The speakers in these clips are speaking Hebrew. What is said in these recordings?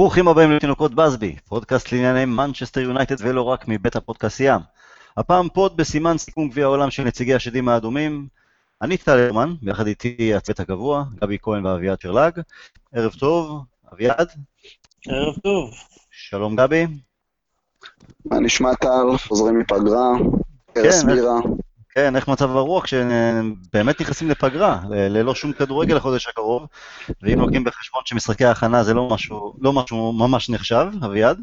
ברוכים הבאים לתינוקות באזבי, פודקאסט לענייני מנצ'סטר יונייטד ולא רק מבית הפודקאסטים. הפעם פוד בסימן סיכום גביע העולם של נציגי השדים האדומים. אני טל הרמן, ביחד איתי הצוות הקבוע, גבי כהן ואביעד שרלג. ערב טוב, אביעד. ערב טוב. שלום גבי. מה נשמע טל? חוזרים מפגרה, כן, בירה. כן, איך מצב הרוח כשבאמת נכנסים לפגרה, ללא שום כדורגל לחודש הקרוב, ואם לוקחים בחשבון שמשחקי ההכנה זה לא משהו, לא משהו ממש נחשב, אביעד?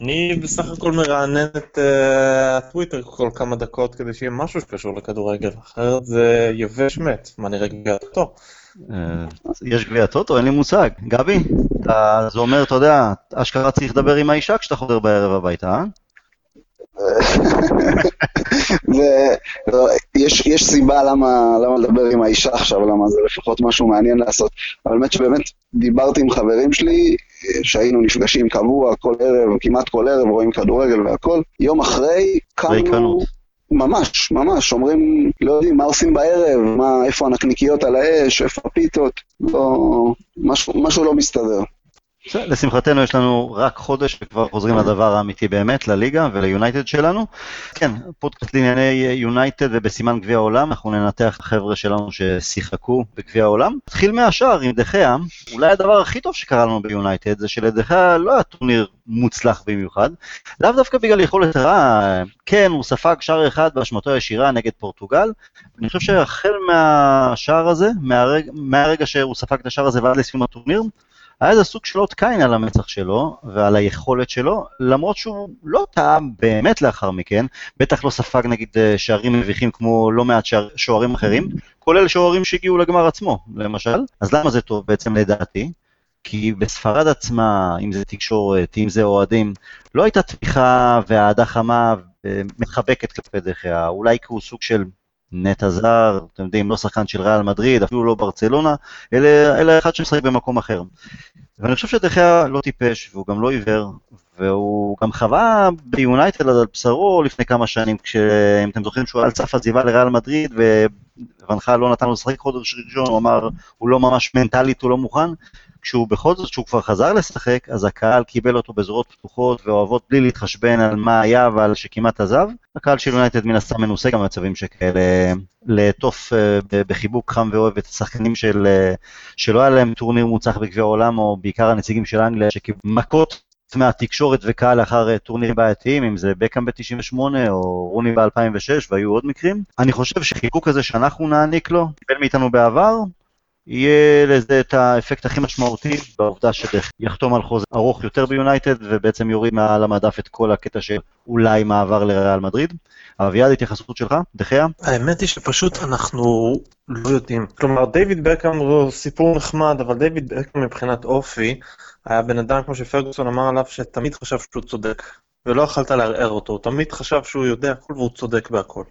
אני בסך הכל מרענן את אה, הטוויטר כל כמה דקות כדי שיהיה משהו שקשור לכדורגל, אחרת זה יבש מת, מה נראה גביע אותו. אה, יש גביע טוטו? אין לי מושג. גבי, אתה- זה אומר, אתה יודע, אשכרה צריך לדבר עם האישה כשאתה חוזר בערב הביתה, אה? זה, לא, יש, סיבה למה, למה לדבר עם האישה עכשיו, למה זה לפחות משהו מעניין לעשות. אבל האמת שבאמת דיברתי עם חברים שלי, שהיינו נפגשים קבוע כל ערב, כמעט כל ערב, רואים כדורגל והכל. יום אחרי, קמנו... ממש, ממש, אומרים, לא יודעים מה עושים בערב, מה, איפה הנקניקיות על האש, איפה הפיתות, לא, משהו, משהו לא מסתדר. לשמחתנו יש לנו רק חודש וכבר חוזרים לדבר האמיתי באמת, לליגה וליונייטד שלנו. כן, פודקאסט לענייני יונייטד ובסימן גביע העולם, אנחנו ננתח את החבר'ה שלנו ששיחקו בגביע העולם. נתחיל מהשוער, עם דה חאה, אולי הדבר הכי טוב שקרה לנו ביונייטד זה שלדה חאה לא היה טורניר מוצלח במיוחד, לאו דווקא בגלל יכולת רעה, כן, הוא ספג שער אחד באשמתו הישירה נגד פורטוגל, אני חושב שהחל מהשער הזה, מהרגע, מהרגע שהוא ספג את השער הזה ועד לסיום הטורניר, היה איזה סוג של אות קין על המצח שלו ועל היכולת שלו, למרות שהוא לא טעה באמת לאחר מכן, בטח לא ספג נגיד אה, שערים מביכים כמו לא מעט שער, שוערים אחרים, כולל שוערים שהגיעו לגמר עצמו, למשל. אז למה זה טוב בעצם לדעתי? כי בספרד עצמה, אם זה תקשורת, אם זה אוהדים, לא הייתה תמיכה ואהדה חמה ומחבקת כלפי דחיה, אולי כי הוא סוג של נטע זר, אתם יודעים, לא שחקן של ריאל מדריד, אפילו לא ברצלונה, אלא, אלא אחד שמשחק במקום אחר. ואני חושב שדחיה לא טיפש, והוא גם לא עיוור, והוא גם חווה ביונייטד על בשרו לפני כמה שנים, כשאם אתם זוכרים שהוא על סף עזיבה לריאל מדריד, וואן חאל לא נתן לו לשחק חודש ראשון, הוא אמר, הוא לא ממש מנטלית, הוא לא מוכן. כשהוא בכל זאת, כשהוא כבר חזר לשחק, אז הקהל קיבל אותו בזרועות פתוחות ואוהבות בלי להתחשבן על מה היה ועל שכמעט עזב. הקהל של יונייטד מן הסתם מנוסה גם במצבים שכאלה, לעטוף אה, בחיבוק חם ואוהב את השחקנים של, אה, שלא היה להם טורניר מוצלח בגביע העולם, או בעיקר הנציגים של אנגליה, שקיבלו מכות מהתקשורת וקהל לאחר אה, טורנירים בעייתיים, אם זה בקאם ב-98 או רוני ב-2006 והיו עוד מקרים. אני חושב שחיכוק הזה שאנחנו נעניק לו, קיבל מאיתנו בעבר, יהיה לזה את האפקט הכי משמעותי בעובדה שדרך יחתום על חוזה ארוך יותר ביונייטד ובעצם יוריד מעל המדף את כל הקטע של אולי מעבר לריאל מדריד. אביעד, התייחסות שלך? דחיה? האמת היא שפשוט אנחנו לא יודעים. כלומר, דיוויד בקאם הוא סיפור נחמד, אבל דיוויד בקאם מבחינת אופי, היה בן אדם, כמו שפרגוסון אמר עליו, שתמיד חשב שהוא צודק. ולא יכלת לערער אותו, הוא תמיד חשב שהוא יודע הכל והוא צודק בהכל.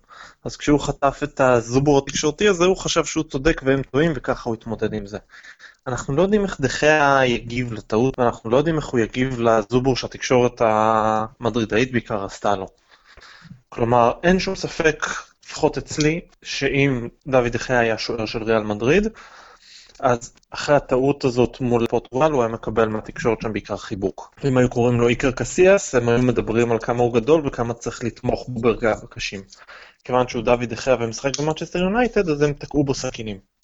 אז כשהוא חטף את הזובור התקשורתי הזה, הוא חשב שהוא צודק והם טועים, וככה הוא התמודד עם זה. אנחנו לא יודעים איך דחיה יגיב לטעות, ואנחנו לא יודעים איך הוא יגיב לזובור שהתקשורת המדרידאית בעיקר עשתה לו. כלומר, אין שום ספק, לפחות אצלי, שאם דוד דחיה היה שוער של ריאל מדריד, אז אחרי הטעות הזאת מול פורטוגל הוא היה מקבל מהתקשורת שם בעיקר חיבוק. אם היו קוראים לו איקר קסיאס, הם היו מדברים על כמה הוא גדול וכמה צריך לתמוך בו ברגעיו הקשים. כיוון שהוא דוד דחיה ומשחק במנצ'סטר יונייטד, אז הם תקעו בו סכינים.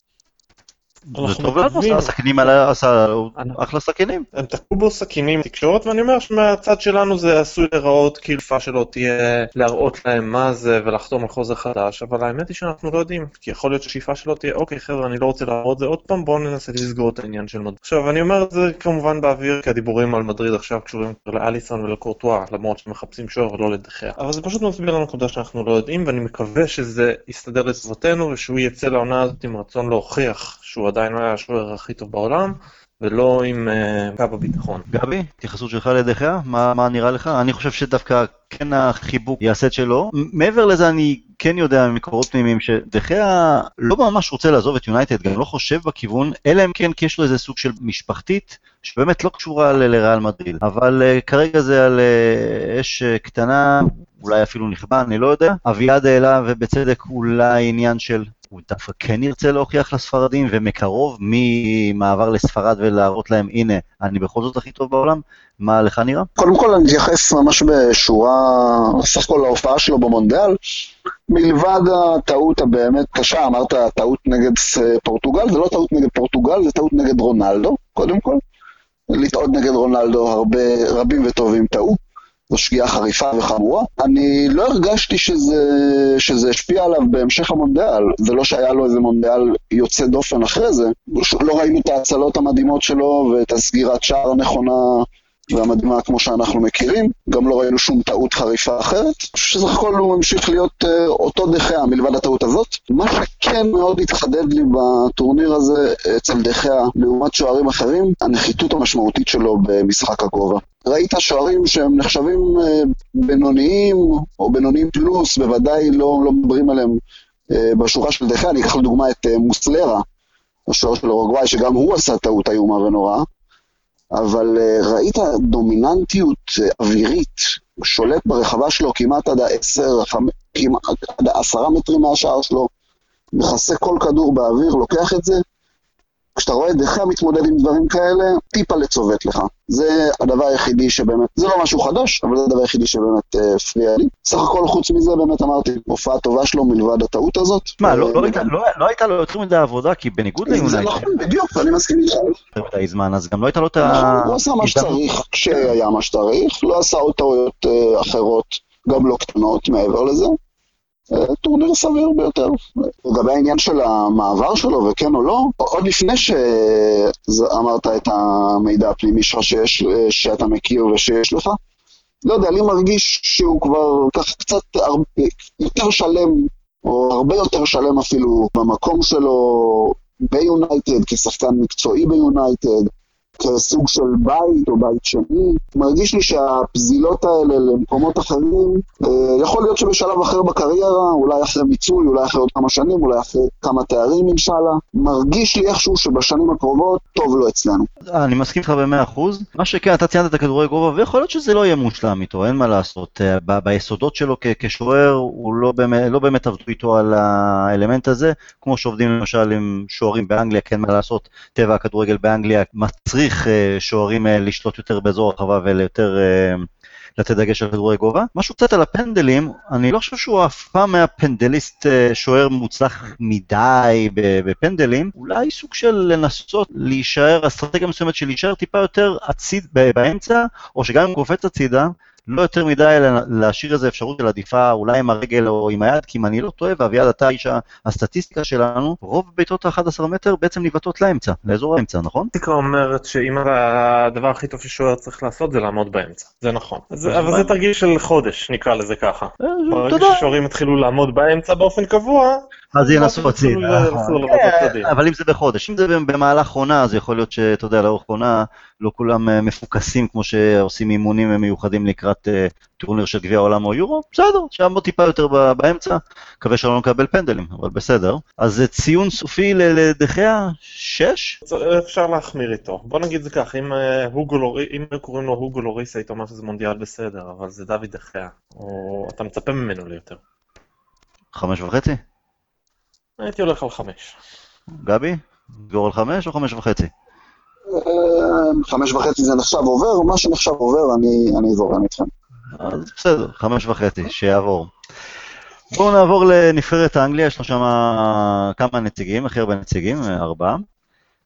זה אנחנו טוב לנו, הסכינים האלה עשה אנחנו- אחלה סכינים. הם תקעו בו סכינים בתקשורת, ואני אומר שמהצד שלנו זה עשוי להיראות כאילו שלו תהיה להראות להם מה זה ולחתום על חוזה חדש, אבל האמת היא שאנחנו לא יודעים, כי יכול להיות שהשאיפה שלו תהיה, אוקיי חבר'ה, אני לא רוצה להראות זה עוד פעם, בואו ננסה לסגור את העניין של מדריד. עכשיו, אני אומר את זה כמובן באוויר, כי הדיבורים על מדריד עכשיו קשורים יותר לאליסון ולקורטואה, למרות שמחפשים שוער ולא לדחיה. אבל זה פשוט מסביר לנו נקודה שאנחנו לא יודעים, ואני מקווה שזה יסתדר לטובתנו, ושהוא יצא לעונה הזאת עם רצון להוכיח שהוא עדיין לא היה השוער הכי טוב בעולם, ולא עם אה, קו הביטחון. גבי, התייחסות שלך לדחיה? מה, נראה לך? אני חושב שדווקא כן החיבוק יעשה את שלו. מעבר לזה אני כן יודע ממקורות פנימיים שדחיה לא ממש רוצה לעזוב את יונייטד, גם לא חושב בכיוון, אלא אם כן כי יש לו איזה סוג של משפחתית, שבאמת לא קשורה לריאל מדריד. אבל uh, כרגע זה על uh, אש uh, קטנה, אולי אפילו נכבה, אני לא יודע. אביעד העלה ובצדק אולי עניין של הוא דווקא כן ירצה להוכיח לספרדים, ומקרוב, ממעבר לספרד ולהראות להם, הנה, אני בכל זאת הכי טוב בעולם? מה לך נראה? קודם כל אני אתייחס ממש בשורה, סך הכל להופעה שלו במונדיאל. מלבד הטעות הבאמת קשה, אמרת טעות נגד פורטוגל, זה לא טעות נגד פורטוגל, זה טעות נגד רונלדו, קודם כל. לטעות נגד רונלדו הרבה, רבים וטובים טעו. זו שגיאה חריפה וחמורה. אני לא הרגשתי שזה, שזה השפיע עליו בהמשך המונדיאל. זה לא שהיה לו איזה מונדיאל יוצא דופן אחרי זה. לא ראינו את ההצלות המדהימות שלו ואת הסגירת שער הנכונה והמדהימה כמו שאנחנו מכירים. גם לא ראינו שום טעות חריפה אחרת. שסך הכל הוא ממשיך להיות uh, אותו דחיה מלבד הטעות הזאת. מה שכן מאוד התחדד לי בטורניר הזה אצל דחיה לעומת שוערים אחרים, הנחיתות המשמעותית שלו במשחק הגובה. ראית שוערים שהם נחשבים uh, בינוניים או בינוניים פלוס, בוודאי לא, לא מדברים עליהם uh, בשורה של דחיה. אני אקח לדוגמה את uh, מוסלרה, השוער של אורוגוואי, שגם הוא עשה טעות איומה ונוראה. אבל uh, ראית דומיננטיות uh, אווירית, שולט ברחבה שלו כמעט עד העשר, כמעט עד העשרה מטרים מהשער שלו, מכסה כל כדור באוויר, לוקח את זה. כשאתה רואה את דחיה מתמודד עם דברים כאלה, טיפה לצובט לך. זה הדבר היחידי שבאמת, זה לא משהו חדש, אבל זה הדבר היחידי שבאמת אה, הפריע לי. סך הכל חוץ מזה, באמת אמרתי, הופעה טובה שלו מלבד הטעות הזאת. מה, לא, לא, לא, לא הייתה לו יותר מדי עבודה, כי בניגוד ליונייטד... זה נכון, בדיוק, אני מסכים איתך. מדי זמן, אז גם לא הייתה לו את ה... הוא עשה מה שצריך, כשהיה מה שצריך, לא עשה עוד טעויות אה, אחרות, גם לא קטנות מעבר לזה. טורניר סביר ביותר. לגבי העניין של המעבר שלו, וכן או לא, עוד לפני שאמרת את המידע הפנימי שלך שיש, שאתה מכיר ושיש לך, לא יודע, לי מרגיש שהוא כבר ככה קצת הרבה, יותר שלם, או הרבה יותר שלם אפילו, במקום שלו ביונייטד, כשחקן מקצועי ביונייטד, כסוג של בית או בית שני. מרגיש לי שהפזילות האלה למקומות אחרים, אה, יכול להיות שבשלב אחר בקריירה, אולי אחרי מיצוי, אולי אחרי עוד כמה שנים, אולי אחרי כמה תארים אינשאללה, מרגיש לי איכשהו שבשנים הקרובות טוב לו אצלנו. אני מסכים איתך במאה אחוז. מה שכן, אתה ציינת את הכדורי גובה, ויכול להיות שזה לא יהיה מושלם איתו, אין מה לעשות. אה, ביסודות שלו כשוער, הוא לא באמת, לא באמת עבדו איתו על האלמנט הזה, כמו שעובדים למשל עם שוערים באנגליה, כן מה לעשות, טבע הכדורגל באנגליה מצריך צריך אה, שוערים אה, לשלוט יותר באזור הרחבה ויותר אה, לתת דגש על כדורי גובה. משהו קצת על הפנדלים, אני לא חושב שהוא אף פעם היה פנדליסט שוער מוצלח מדי בפנדלים, אולי סוג של לנסות להישאר, אסטרטגיה מסוימת של להישאר טיפה יותר הציד באמצע, או שגם אם קופץ הצידה, לא יותר מדי להשאיר איזו אפשרות של עדיפה אולי עם הרגל או עם היד, כי אם אני לא טועה, ואביעד אתה איש הסטטיסטיקה שלנו, רוב בעיטות ה-11 מטר בעצם ניבטות לאמצע, לאזור האמצע, נכון? הסטטיסטיקה אומרת שאם הדבר הכי טוב ששוער צריך לעשות זה לעמוד באמצע, זה נכון. אבל זה תרגיל של חודש, נקרא לזה ככה. אה, ברגע ששוערים יתחילו לעמוד באמצע באופן קבוע, אז ינסו הצידה. כן, אבל אם זה בחודש, אם זה במהלך עונה, אז יכול להיות שאתה יודע, לאורך עונה לא כולם אה, מפוקסים כמו שעושים אימונים מיוחדים לקראת אה, טורניר של גביע העולם או יורו, בסדר, שיעמוד טיפה יותר באמצע, מקווה שלא נקבל פנדלים, אבל בסדר. אז ציון סופי לדחיה, שש? אפשר להחמיר איתו. בוא נגיד זה כך, אם אה, קוראים לו הוגו לוריס, היית אומר שזה מונדיאל בסדר, אבל זה דוד דחיה, או אתה מצפה ממנו ליותר. חמש וחצי? הייתי הולך על חמש. גבי? תגור על חמש או חמש וחצי? אה, חמש וחצי זה נחשב עובר, מה שנחשב עובר אני זורם איתכם. אז בסדר, חמש וחצי, שיעבור. בואו נעבור לנבחרת האנגליה, יש לנו שם כמה נציגים, הכי הרבה נציגים, ארבעה.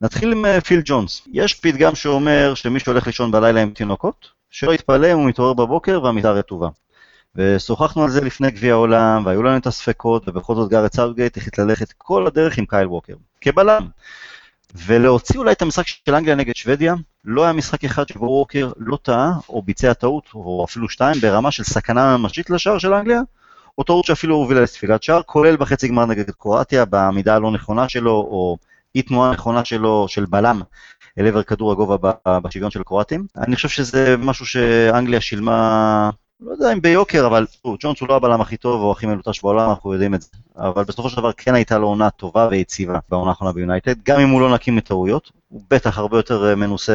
נתחיל עם אה, פיל ג'ונס. יש פתגם שאומר שמי שהולך לישון בלילה עם תינוקות, שלא יתפלא אם הוא מתעורר בבוקר והמיטה רטובה. ושוחחנו על זה לפני גביע העולם, והיו לנו את הספקות, ובכל זאת גארת' סאוטגייט החליט ללכת כל הדרך עם קייל ווקר, כבלם. ולהוציא אולי את המשחק של אנגליה נגד שוודיה, לא היה משחק אחד שבו ווקר לא טעה, או ביצע טעות, או אפילו שתיים, ברמה של סכנה ממשית לשער של אנגליה, או טעות שאפילו הובילה לספיגת שער, כולל בחצי גמר נגד קרואטיה, בעמידה הלא נכונה שלו, או אי תנועה נכונה שלו, של בלם, אל עבר כדור הגובה בשוויון של קרואטים. אני חושב שזה משהו שאנגליה שילמה לא יודע אם ביוקר, אבל ג'ונס הוא לא הבלם הכי טוב או הכי מלוטש בעולם, אנחנו יודעים את זה. אבל בסופו של דבר כן הייתה לו עונה טובה ויציבה בעונה האחרונה ביונייטד, גם אם הוא לא נקי מטעויות, הוא בטח הרבה יותר אה, מנוסה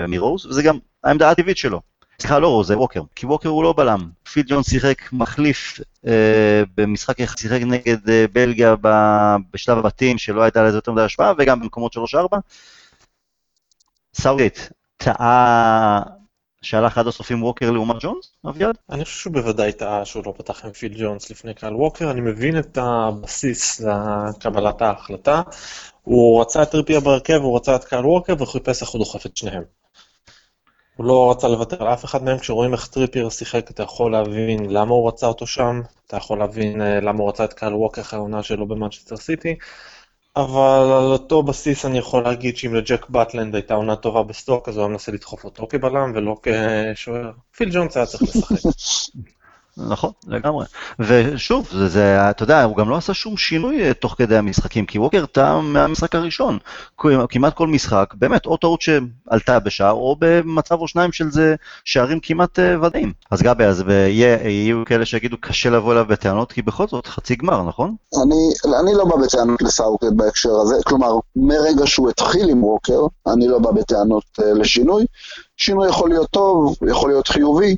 אה, מרוז, וזה גם העמדה הטבעית שלו. סליחה, לא רוז, זה ווקר, כי ווקר הוא לא בלם. פיל ג'ונס שיחק מחליף אה, במשחק שיחק נגד אה, בלגיה בשלב הבתים, שלא הייתה לזה יותר מדי השפעה, וגם במקומות 3-4. סאוטגייט טעה שהלך עד הסוף עם ווקר לעומת ג'ונס, אביעד? אני חושב שהוא בוודאי טעה שהוא לא פתח עם פיל ג'ונס לפני קייל ווקר, אני מבין את הבסיס לקבלת ההחלטה. הוא רצה את טריפייר בהרכב, הוא רצה את קייל ווקר, והוא חיפש איך הוא דוחף את שניהם. הוא לא רצה לוותר על אף אחד מהם, כשרואים איך טריפייר שיחק אתה יכול להבין למה הוא רצה אותו שם, אתה יכול להבין אה, למה הוא רצה את קייל ווקר אחרי העונה שלו במנצ'סטר סיטי, אבל על אותו בסיס אני יכול להגיד שאם לג'ק באטלנד הייתה עונה טובה בסטוק, אז הוא היה מנסה לדחוף אותו כבלם ולא כשוער. פיל ג'ונס היה צריך לשחק. נכון, לגמרי. ושוב, זה, זה, אתה יודע, הוא גם לא עשה שום שינוי אה, תוך כדי המשחקים, כי ווקר טעה מהמשחק הראשון. כמעט כל משחק, באמת, או טעות שעלתה בשער, או במצב או שניים של זה שערים כמעט uh, ודאים. אז גבי, אז יהיו כאלה שיגידו קשה לבוא אליו בטענות, כי בכל זאת, חצי גמר, נכון? אני, אני לא בא בטענות לסאוקט בהקשר הזה, כלומר, מרגע שהוא התחיל עם ווקר, אני לא בא בטענות uh, לשינוי. שינוי יכול להיות טוב, יכול להיות חיובי.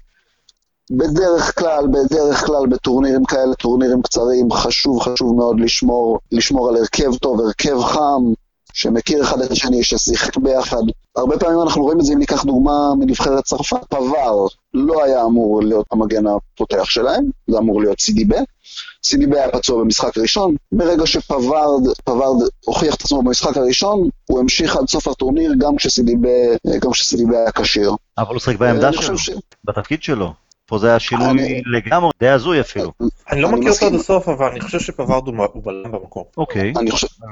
בדרך כלל, בדרך כלל בטורנירים כאלה, טורנירים קצרים, חשוב, חשוב מאוד לשמור, לשמור על הרכב טוב, הרכב חם, שמכיר אחד את השני, ששיחק ביחד. הרבה פעמים אנחנו רואים את זה, אם ניקח דוגמה מנבחרת צרפת, פבר לא היה אמור להיות המגן הפותח שלהם, זה אמור להיות סידיבה. סידיבה היה פצוע במשחק הראשון, ברגע שפווארד פווארד הוכיח את עצמו במשחק הראשון, הוא המשיך עד סוף הטורניר גם כשסידיבה היה כשיר. אבל הוא שחק בעמדה שלו, ש... בתפקיד שלו. פה זה היה שינוי לגמרי, די הזוי אפילו. אני לא מכיר אותו עד הסוף, אבל אני חושב שפווארד הוא בלם במקום. אוקיי.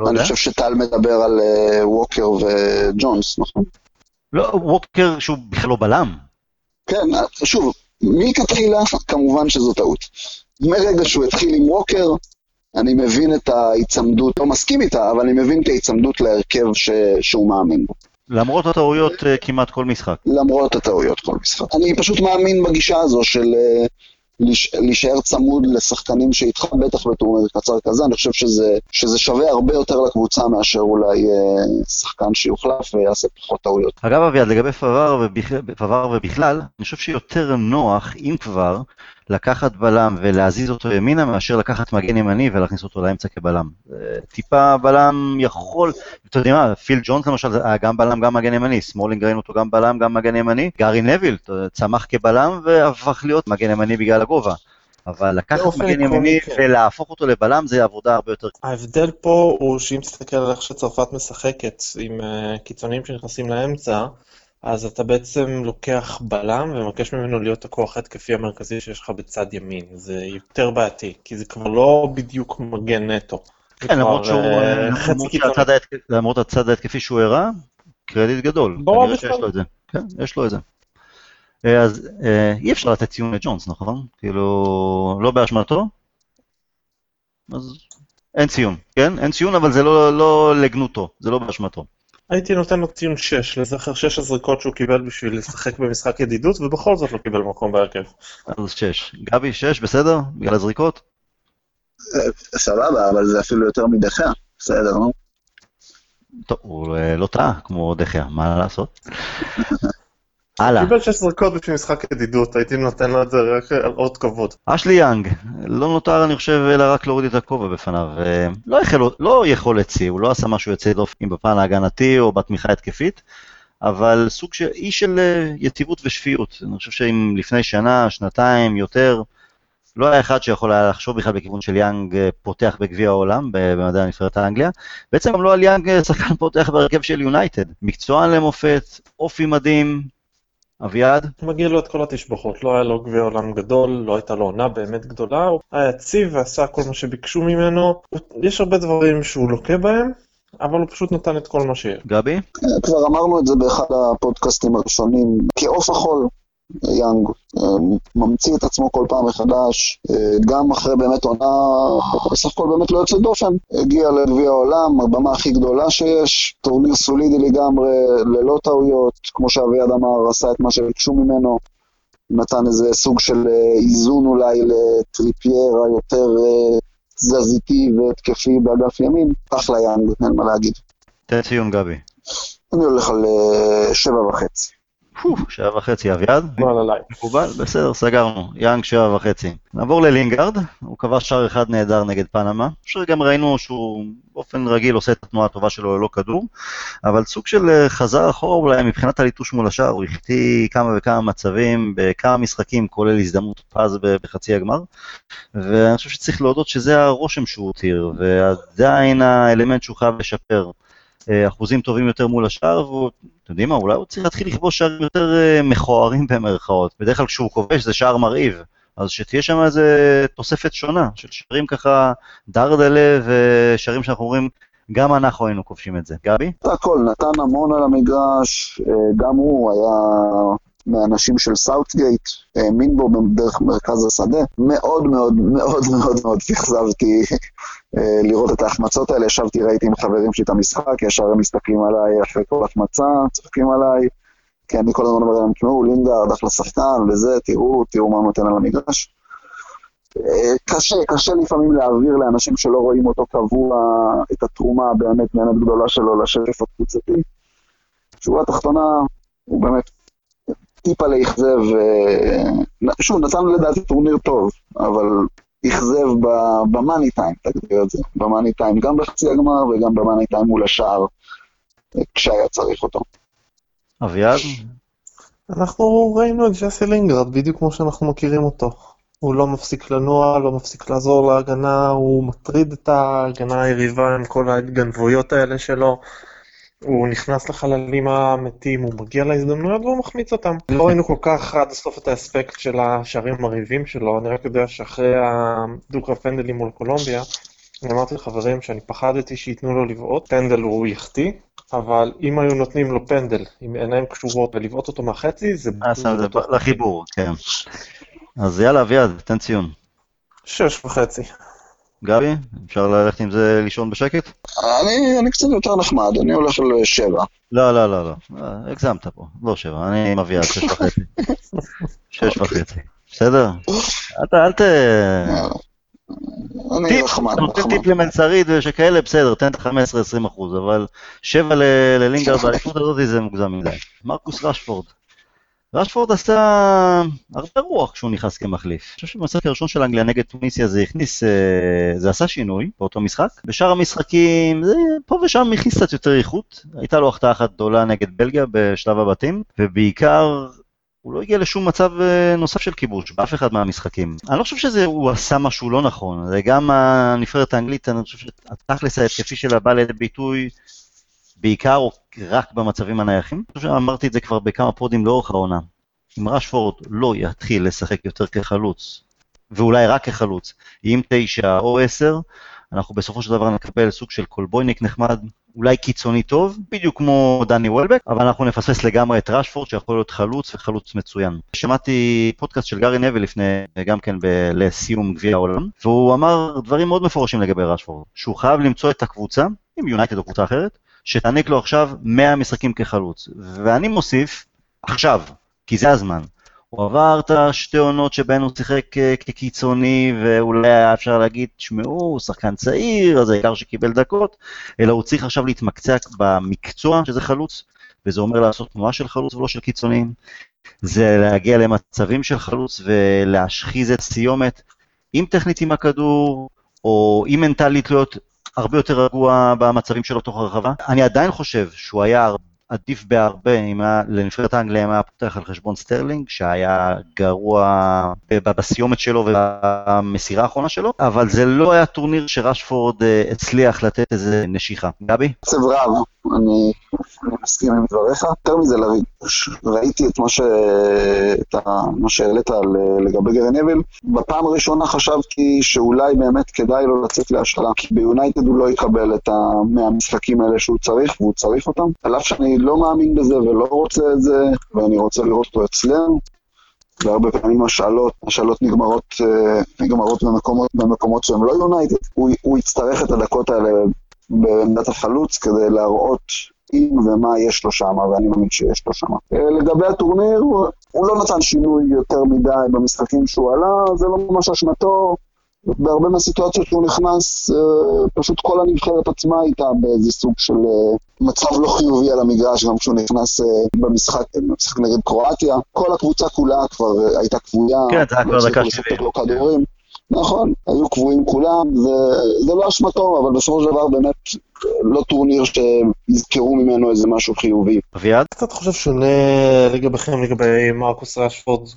אני חושב שטל מדבר על אה, ווקר וג'ונס, נכון? לא, ווקר שהוא בכלל לא בלם. כן, שוב, מלכתחילה, כמובן שזו טעות. מרגע שהוא התחיל עם ווקר, אני מבין את ההיצמדות, לא מסכים איתה, אבל אני מבין את ההיצמדות להרכב שהוא מאמין בו. למרות הטעויות אה, כמעט כל משחק. למרות הטעויות כל משחק. אני פשוט מאמין בגישה הזו של אה, להישאר צמוד לשחקנים שאיתך, בטח בטורניר קצר כזה, אני חושב שזה, שזה שווה הרבה יותר לקבוצה מאשר אולי אה, שחקן שיוחלף ויעשה פחות טעויות. אגב אביעד, לגבי פבאר ובכלל, ובכלל, אני חושב שיותר נוח, אם כבר, לקחת בלם ולהזיז אותו ימינה, מאשר לקחת מגן ימני ולהכניס אותו לאמצע כבלם. תיקח בלם יכול, אתה יודע מה, פיל ג'ונס למשל היה גם בלם, גם מגן ימני, סמולינג ראינו אותו גם בלם, גם מגן ימני, גארי נוויל צמח כבלם והפך להיות מגן ימני בגלל הגובה. אבל לקחת מגן ימני כן. ולהפוך אותו לבלם זה עבודה הרבה יותר... ההבדל פה הוא שאם תסתכל על איך שצרפת משחקת עם אה, קיצוניים שנכנסים לאמצע, אז אתה בעצם לוקח בלם ומבקש ממנו להיות הכוח התקפי המרכזי שיש לך בצד ימין. זה יותר בעייתי, כי זה כבר לא בדיוק מגן נטו. כן, למרות שהוא, אה, אה, למרות הצד ההתקפי שהוא הראה, קרדיט גדול. ברור שיש לו את זה. כן, יש לו את זה. אה, אז אי אפשר לתת ציון לג'ונס, נכון? כאילו, לא באשמתו? אז אין ציון, כן? אין ציון, אבל זה לא, לא לגנותו, זה לא באשמתו. הייתי נותן לו ציון 6, לזכר 6 הזריקות שהוא קיבל בשביל לשחק במשחק ידידות, ובכל זאת לא קיבל מקום בהרכב. אז 6. גבי, 6, בסדר? בגלל הזריקות? אה, סבבה, אבל זה אפילו יותר מדחיה, בסדר, נו. טוב, הוא אה, לא טעה כמו דחיה, מה לעשות? הלאה. קיבל 16 זריקות בשביל משחק ידידות, הייתי נותן לו את זה רק על עוד כבוד. אשלי יאנג, לא נותר אני חושב אלא רק להוריד את הכובע בפניו. אה, לא, יכול, לא יכולת שיא, הוא לא עשה משהו יוצא דופן בפן ההגנתי או בתמיכה התקפית, אבל סוג של אי של אה, יציבות ושפיות. אני חושב שאם לפני שנה, שנתיים, יותר, לא היה אחד שיכול היה לחשוב בכלל בכיוון של יאנג אה, פותח בגביע העולם במדעי הנבחרת האנגליה. בעצם גם לא על יאנג שחקן פותח בהרכב של יונייטד. מקצוען למופת, אופי מדהים, אביעד? מגיע לו את כל התשבחות, לא היה לו גביע עולם גדול, לא הייתה לו עונה באמת גדולה, הוא היה יציב ועשה כל מה שביקשו ממנו, יש הרבה דברים שהוא לוקה בהם, אבל הוא פשוט נתן את כל מה שיש. גבי? כבר אמרנו את זה באחד הפודקאסטים הראשונים, כעוף החול, יאנג אה, ממציא את עצמו כל פעם מחדש, אה, גם אחרי באמת עונה, בסך הכל באמת לא יוצא דופן, הגיע לגביע העולם, הבמה הכי גדולה שיש, טורניר סולידי לגמרי, ללא טעויות, כמו שאביעד אמר, עשה את מה שביקשו ממנו, נתן איזה סוג של אה, איזון אולי לטריפייר היותר תזזיתי והתקפי באגף ימין, אחלה יאנג, אין מה להגיד. תן ציון גבי. אני הולך על שבע וחצי. שבע וחצי, אביעד? מקובל עליי. מקובל? בסדר, סגרנו. יאנג שבע וחצי. נעבור ללינגארד, הוא כבש שער אחד נהדר נגד פנמה. שגם ראינו שהוא באופן רגיל עושה את התנועה הטובה שלו ללא כדור, אבל סוג של אה, חזר אחורה אולי מבחינת הליטוש מול השער, הוא החטיא כמה וכמה מצבים בכמה משחקים, כולל הזדמנות פז בחצי הגמר, ואני חושב שצריך להודות שזה הרושם שהוא הותיר, ועדיין האלמנט שהוא חייב לשפר. אה, אחוזים טובים יותר מול השאר, והוא, אתם יודעים מה, אולי הוא צריך להתחיל לכבוש שערים יותר אה, מכוערים במרכאות. בדרך כלל כשהוא כובש זה שער מרהיב, אז שתהיה שם איזה תוספת שונה, של שערים ככה דרדלה ושערים שאנחנו אומרים, גם אנחנו היינו כובשים את זה. גבי? הכל, נתן המון על המגרש, אה, גם הוא היה מהאנשים של סאוטגייט, האמין בו דרך מרכז השדה. מאוד מאוד מאוד מאוד מאוד אכזבתי אה, לראות את ההחמצות האלה. ישבתי, ראיתי עם חברים שלי את המשחק, ישר הם מסתכלים עליי אחרי כל החמצה, צוחקים עליי. כי אני כל הזמן אומר להם, תשמעו, לינגארד, אחלה שחקן, וזה, תראו, תראו מה נותן על המגרש. אה, קשה, קשה לפעמים להעביר לאנשים שלא רואים אותו קבוע את התרומה הבאמת באמת גדולה שלו למשחק הקבוצתי. שורה תחתונה, הוא באמת טיפה לאכזב, שוב, נתנו לדעתי טורניר טוב, אבל אכזב במאני טיים, תגדיר את זה, במאני טיים, גם בחצי הגמר וגם במאני טיים מול השאר, כשהיה צריך אותו. אביעד? אנחנו ראינו את ג'סי לינגרד בדיוק כמו שאנחנו מכירים אותו. הוא לא מפסיק לנוע, לא מפסיק לעזור להגנה, הוא מטריד את ההגנה היריבה עם כל ההתגנבויות האלה שלו. הוא נכנס לחללים המתים, הוא מגיע להזדמנויות והוא מחמיץ אותם. לא ראינו כל כך עד הסוף את האספקט של השערים המרהיבים שלו, אני רק יודע שאחרי הדו-קרב פנדלים מול קולומביה, אני אמרתי לחברים שאני פחדתי שייתנו לו לבעוט, פנדל הוא יחטיא, אבל אם היו נותנים לו פנדל עם עיניים קשורות ולבעוט אותו מהחצי, זה... אה, זה לחיבור, כן. אז יאללה, אביעד, תן ציון. שש וחצי. גבי, אפשר ללכת עם זה לישון בשקט? אני, אני קצת יותר נחמד, אני הולך על שבע. לא, לא, לא, לא, הגזמת פה, לא שבע, אני מביא עד שש וחצי. שש וחצי, בסדר? אתה, אל ת... אני נחמד, נחמד. נותן טיפ למלצרית ושכאלה, בסדר, תן את ה-15-20 אחוז, אבל שבע ללינגרד באליפות הזאת זה מוגזם מדי. מרקוס רשפורד. רשפורד עשה הרבה רוח כשהוא נכנס כמחליף. אני חושב שבמשחק הראשון של אנגליה נגד טוניסיה זה הכניס, אה, זה עשה שינוי באותו משחק. בשאר המשחקים, זה פה ושם הכניס קצת יותר איכות. הייתה לו החטאה אחת גדולה נגד בלגיה בשלב הבתים, ובעיקר הוא לא הגיע לשום מצב אה, נוסף של כיבוש באף אחד מהמשחקים. אני לא חושב שהוא עשה משהו לא נכון, זה גם הנבחרת האנגלית, אני חושב שהתכלס ההתקפי שלה בא לידי ביטוי בעיקר או רק במצבים הנייחים. אני חושב שאמרתי את זה כבר בכמה פודים לאורך העונה. אם רשפורד לא יתחיל לשחק יותר כחלוץ, ואולי רק כחלוץ, עם תשע או עשר, אנחנו בסופו של דבר נקבל סוג של קולבויניק נחמד, אולי קיצוני טוב, בדיוק כמו דני וולבק, אבל אנחנו נפספס לגמרי את רשפורד שיכול להיות חלוץ וחלוץ מצוין. שמעתי פודקאסט של גארי נוויל לפני, גם כן ב- לסיום גביע העולם, והוא אמר דברים מאוד מפורשים לגבי רשפורד, שהוא חייב למצוא את הקבוצה, אם יונייטד או קבוצה אחרת, שתעניק לו עכשיו 100 משחקים כחלוץ. ואני מוסיף, עכשיו, כי זה הזמן. הוא עבר את השתי עונות שבהן הוא שיחק אה, כקיצוני, ואולי היה אפשר להגיד, תשמעו, הוא שחקן צעיר, אז העיקר שקיבל דקות, אלא הוא צריך עכשיו להתמקצע במקצוע, שזה חלוץ, וזה אומר לעשות תנועה של חלוץ ולא של קיצוניים. זה להגיע למצבים של חלוץ ולהשחיז את סיומת, עם טכנית עם הכדור, או עם מנטלית להיות הרבה יותר רגוע במצבים שלו תוך הרחבה. אני עדיין חושב שהוא היה עדיף בהרבה אם היה לנבחרת האנגליה אם היה פותח על חשבון סטרלינג, שהיה גרוע בסיומת שלו ובמסירה האחרונה שלו, אבל זה לא היה טורניר שרשפורד אה, הצליח לתת איזה נשיכה. גבי? עצב רב, אני, מסכים עם דבריך. יותר מזה, ראיתי את מה, ה... שהעלית לגבי גארי נוויל. בפעם הראשונה חשבתי שאולי באמת כדאי לו לצאת להשאלה, כי ביונייטד הוא לא יקבל את המאה המשחקים האלה שהוא צריך, והוא צריך אותם. על אף שאני לא מאמין בזה ולא רוצה את זה, ואני רוצה לראות אותו אצלנו. והרבה פעמים השאלות, השאלות נגמרות, אה, נגמרות במקומות, במקומות שהם לא יונייטד. הוא, הוא יצטרך את הדקות האלה בעמדת החלוץ כדי להראות אם ומה יש לו שם, ואני מאמין שיש לו שם. אה, לגבי הטורניר, הוא לא נתן שינוי יותר מדי במשחקים שהוא עלה, זה לא ממש אשמתו. בהרבה מהסיטואציות שהוא נכנס, אה, פשוט כל הנבחרת עצמה הייתה באיזה סוג של אה, מצב לא חיובי על המגרש, גם כשהוא נכנס במשחק, במשחק נגד קרואטיה. כל הקבוצה כולה כבר הייתה כבויה. כן, זה היה כבר דקה הצליחו 70. נכון, היו קבועים כולם, זה, זה לא אשמתו, אבל בסופו של דבר באמת לא טורניר שיזכרו ממנו איזה משהו חיובי. אביעד? קצת חושב שונה לגביכם לגבי מרקוס רשפורד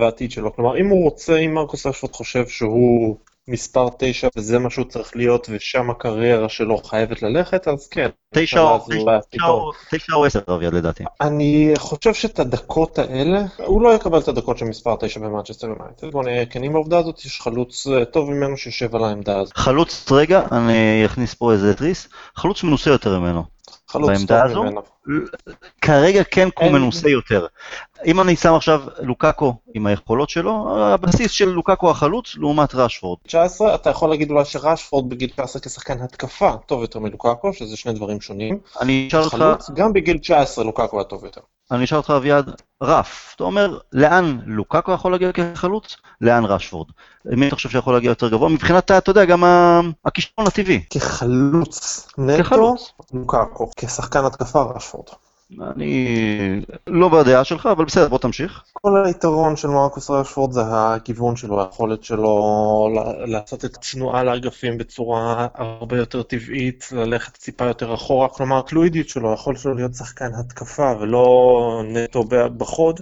והעתיד שלו. כלומר, אם הוא רוצה, אם מרקוס רשפורד חושב שהוא מספר 9 וזה מה שהוא צריך להיות ושם הקריירה שלו חייבת ללכת, אז כן. תשע אבל או- אז תשע- אולי תשע או- תשע או עשר, אביעד, לדעתי. אני חושב שאת הדקות האלה, הוא לא יקבל את הדקות של מספר 9 במנצ'סטר יונייטד. בוא נהיה כן עם העובדה הזאת, יש חלוץ אה, טוב ממנו שיושב על העמדה הזאת. חלוץ, רגע, אני אכניס פה איזה תריס, חלוץ מנוסה יותר ממנו. חלוץ טוב? ממנו. כרגע כן אין- מנוסה יותר. אם אני שם עכשיו לוקאקו עם היכולות שלו, הבסיס של לוקאקו החלוץ לעומת ראשפורד. 19, אתה יכול להגיד אולי שרשפורד בגיל 19 כשחקן התקפה טוב יותר מלוקאקו, שזה שני דברים שונים. אני אשאל אותך, חלוץ, גם בגיל 19 לוקאקו היה טוב יותר. אני אשאל אותך אביעד, רף, אתה אומר, לאן לוקאקו יכול להגיע כחלוץ? לאן ראשפורד? מי אתה חושב שיכול להגיע יותר גבוה? מבחינת, אתה יודע, גם הכישרון הטבעי. כחלוץ נטו. לוקאקו. כשחקן התקפה רשפורד. אני לא בדעה שלך, אבל בסדר, בוא תמשיך. כל היתרון של מרקוס רשפורד זה הכיוון שלו, היכולת שלו לעשות את התנועה לאגפים בצורה הרבה יותר טבעית, ללכת טיפה יותר אחורה, כלומר הפלואידיות שלו, היכולת שלו להיות שחקן התקפה ולא נטו בחוד,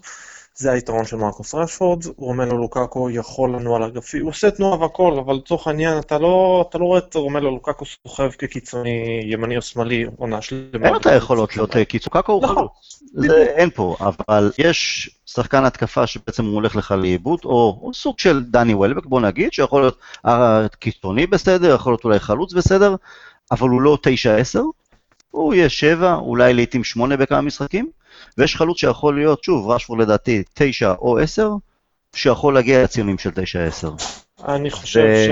זה היתרון של מרקוס רשפורד, רומלו לוקאקו יכול לנוע לאגפים, הוא עושה תנועה והכל, אבל לצורך העניין אתה לא, אתה לא רואה את רומלו לוקאקו סוחב כקיצוני ימני או שמאלי עונה שלמה. אין לו את היכולות להיות אה, קיצור, קאקו הוא נכון. חלוץ. אין פה, אבל יש שחקן התקפה שבעצם הוא הולך לך לאיבוד, או או סוג של דני וולבק, בוא נגיד, שיכול להיות אה, קיצוני בסדר, יכול להיות אולי חלוץ בסדר, אבל הוא לא 9-10, הוא יהיה 7, אולי לעיתים 8 בכמה משחקים, ויש חלוץ שיכול להיות, שוב, רשפורד לדעתי 9 או 10, שיכול להגיע לציונים של 9-10. אני חושב ו-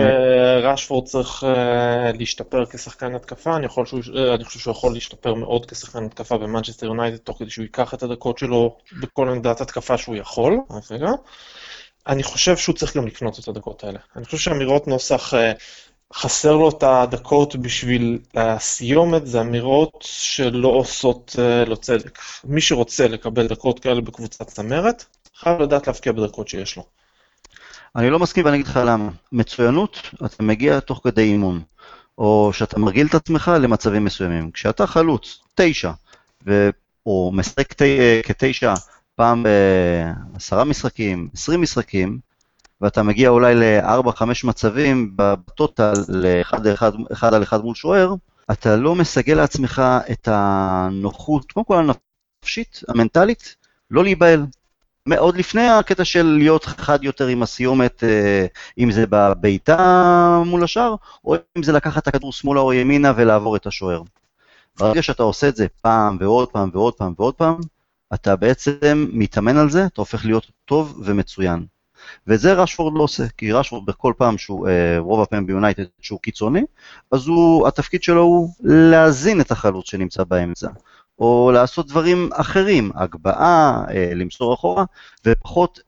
שרשפורד צריך אה, להשתפר כשחקן התקפה, אני, יכול שהוא, אה, אני חושב שהוא יכול להשתפר מאוד כשחקן התקפה במנצ'סטר יונייטד, תוך כדי שהוא ייקח את הדקות שלו בכל עמדת התקפה שהוא יכול. רגע. אני חושב שהוא צריך גם לקנות את הדקות האלה. אני חושב שאמירות נוסח, אה, חסר לו את הדקות בשביל הסיומת, זה אמירות שלא עושות אה, לו צדק. מי שרוצה לקבל דקות כאלה בקבוצת צמרת, חייב לדעת להבקיע בדקות שיש לו. אני לא מסכים ואני אגיד לך למה. מצוינות, אתה מגיע תוך כדי אימון, או שאתה מרגיל את עצמך למצבים מסוימים. כשאתה חלוץ, תשע, ו... או משחק ת... כתשע פעם בעשרה משחקים, עשרים משחקים, ואתה מגיע אולי לארבע, חמש מצבים בטוטל לאחד אחד, אחד על אחד מול שוער, אתה לא מסגל לעצמך את הנוחות, קודם כל הנפשית, המנטלית, לא להיבהל. עוד לפני הקטע של להיות חד יותר עם הסיומת, אה, אם זה בבעיטה מול השאר, או אם זה לקחת את הכדור שמאלה או ימינה ולעבור את השוער. ברגע שאתה עושה את זה פעם ועוד פעם ועוד פעם ועוד פעם, אתה בעצם מתאמן על זה, אתה הופך להיות טוב ומצוין. ואת זה רשפורד לא עושה, כי רשפורד בכל פעם שהוא, אה, רוב הפעמים ביונייטד שהוא קיצוני, אז הוא, התפקיד שלו הוא להזין את החלוץ שנמצא באמצע. או לעשות דברים אחרים, הגבהה, אה, למסור אחורה, ופחות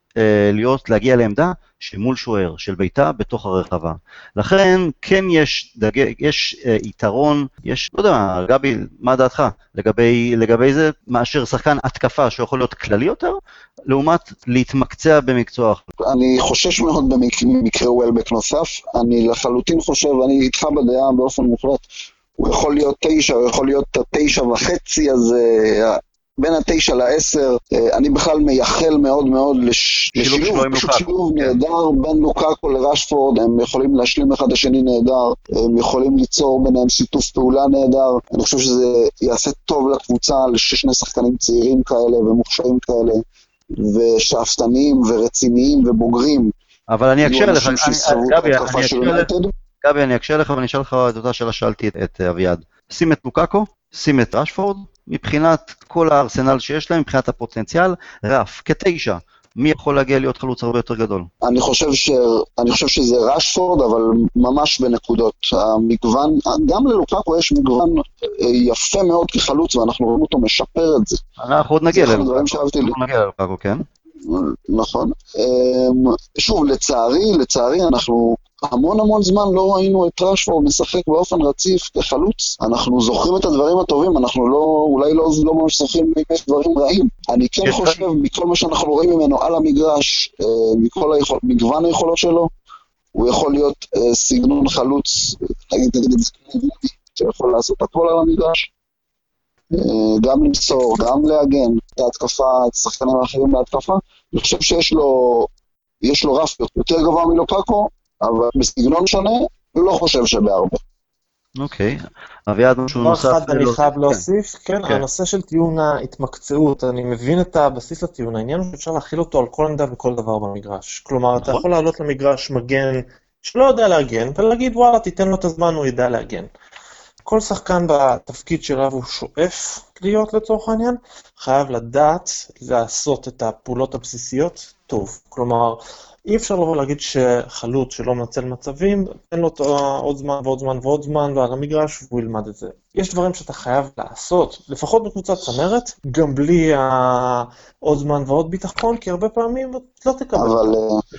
להיות, להגיע לעמדה שמול שוער, של בעיטה בתוך הרחבה. לכן כן יש, דג... יש אה, יתרון, יש, לא יודע, גבי, מה דעתך לגבי, לגבי זה, מאשר שחקן התקפה שיכול להיות כללי יותר, לעומת להתמקצע במקצוע אחר. אני חושש מאוד במק- במקרה וולבק נוסף, אני לחלוטין חושב, אני איתך בדעה באופן מוחלט, הוא יכול להיות תשע, הוא יכול להיות התשע וחצי הזה, בין התשע לעשר, אה, אני בכלל מייחל מאוד מאוד לש... שילוב שלו עם פשוט. שילוב נהדר בין לוקאקו לרשפורד, הם יכולים להשלים אחד השני נהדר, הם יכולים ליצור ביניהם שיתוף פעולה נהדר, אני חושב שזה יעשה טוב לקבוצה, לשני שחקנים צעירים כאלה ומוכשרים כאלה, ושאפתניים ורציניים ובוגרים. אבל אני אקשה לך, את גבי, אני של אקשה לך, יונייטד. גבי, אני אקשה לך ואני אשאל לך את אותה שאלה ששאלתי את, את אביעד. שים את לוקאקו, שים את רשפורד, מבחינת כל הארסנל שיש להם, מבחינת הפוטנציאל, רף, כתשע, מי יכול להגיע להיות חלוץ הרבה יותר גדול? אני חושב, ש... אני חושב שזה רשפורד, אבל ממש בנקודות. המגוון, גם ללוקאקו יש מגוון אה, יפה מאוד כחלוץ, ואנחנו רואים אותו משפר את זה. אנחנו עוד זה נגיע אחד ללוקאקו. הדברים שאהבתי, אנחנו נגיע ללוקאקו, כן? נכון. אמ, שוב, לצערי, לצערי אנחנו המון המון זמן לא ראינו את רשפורד משחק באופן רציף כחלוץ. אנחנו זוכרים את הדברים הטובים, אנחנו לא, אולי לא, לא ממש זוכרים אם יש דברים רעים. אני כן חושב, מכל מה שאנחנו רואים ממנו על המגרש, אה, מכל היכול, מגוון היכולות שלו, הוא יכול להיות אה, סגנון חלוץ, נגיד נגיד את זה, שיכול לעשות הכל על המגרש. אה, גם למסור, גם להגן את ההתקפה, את השחקנים האחרים בהתקפה. אני חושב שיש לו, יש לו רף יותר גבוה מלוקקו, אבל בסגנון שונה, לא חושב שבהרבה. אוקיי. אביעד, משהו דבר נוסף? אחד אני? חייב להוסיף, כן, כן. הנושא של טיעון ההתמקצעות, אני מבין את הבסיס לטיעון, העניין הוא שאפשר להכיל אותו על כל עמדה וכל דבר במגרש. כלומר, אתה נכון. יכול לעלות למגרש מגן שלא יודע להגן, ולהגיד וואלה, תיתן לו את הזמן, הוא ידע להגן. כל שחקן בתפקיד שלו הוא שואף להיות לצורך העניין, חייב לדעת לעשות את הפעולות הבסיסיות טוב. כלומר, אי אפשר לבוא להגיד שחלוץ שלא מנצל מצבים, תן לו עוד זמן ועוד זמן ועוד זמן ועל המגרש והוא ילמד את זה. יש דברים שאתה חייב לעשות, לפחות בקבוצת צמרת, גם בלי העוד זמן ועוד ביטחון, כי הרבה פעמים לא תקבל. אבל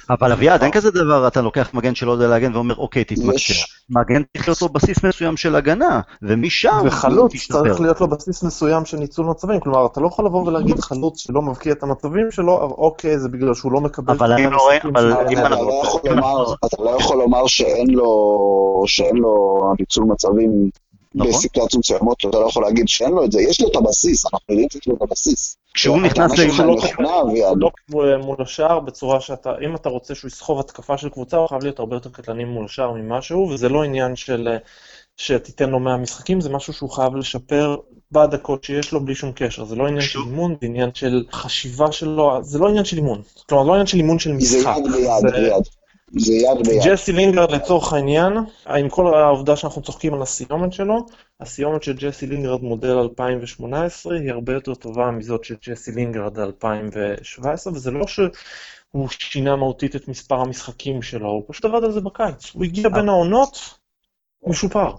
אה, אבל אביעד, אין כזה דבר, אתה לוקח מגן שלא יודע להגן ואומר, אוקיי, תתמקצע. יש, מגן צריך להיות לו בסיס מסוים של הגנה, ומשם וחלוץ. צריך להיות לו בסיס מסוים של ניצול מצבים, כלומר אתה לא יכול לבוא ולהגיד חלוץ שלא מבקיע את המצבים שלו, אוקיי זה בגלל שהוא לא מקבל אבל את אני לא רואה- אבל אם אנחנו- לא יכול לומר. אתה לא יכול לומר שאין לו, שאין לו ניצול מצבים נכון. בסיטואציות מסוימות, אתה לא יכול להגיד שאין לו את זה, יש לו את הבסיס, אנחנו יודעים שיש לו את הבסיס. כשהוא נכנס ליונייטד, נכונה, אביעד. לא מול- מול השער בצורה שאתה, אם אתה רוצה שהוא יסחוב התקפה של קבוצה, הוא חייב להיות הרבה יותר קטלני מול השער ממשהו, וזה לא עניין של אה, שתיתן לו 100 משחקים, זה משהו שהוא חייב לשפר בדקות שיש לו בלי שום קשר. זה לא עניין של אימון, זה עניין של חשיבה שלו, זה לא עניין של אימון. כלומר, זה לא עניין של אימון של זה משחק. יד ביד, זה- אביעד. זה יד ביד. ג'סי לינגרד לצורך העניין, עם כל העובדה שאנחנו צוחקים על הסיומת שלו, הסיומת של ג'סי לינגרד מודל 2018 היא הרבה יותר טובה מזאת של ג'סי לינגרד 2017, וזה לא שהוא שינה מהותית את מספר המשחקים שלו, הוא פשוט עבד על זה בקיץ. הוא הגיע בין העונות, משופר.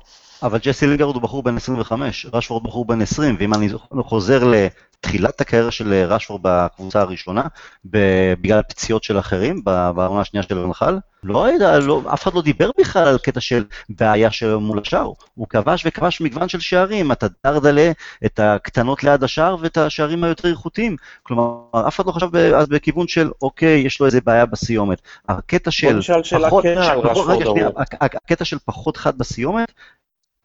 אבל ג'סי לינגרד הוא בחור בן 25, רשפורד בחור בן 20, ואם אני חוזר לתחילת הקריירה של רשפורד בקבוצה הראשונה, בגלל פציעות של אחרים, בעונה השנייה של הנחל, לא היה, לא, אף אחד לא דיבר בכלל על קטע של בעיה שלו מול השער. הוא כבש וכבש מגוון של שערים, אתה דרדלה את הקטנות ליד השער ואת השערים היותר איכותיים. כלומר, אף אחד לא חשב אז בכיוון של, אוקיי, יש לו איזה בעיה בסיומת. הקטע של... נשאל שאלה פחות- רשפורד רגע, שנייה, הקטע של פחות חד בסיומת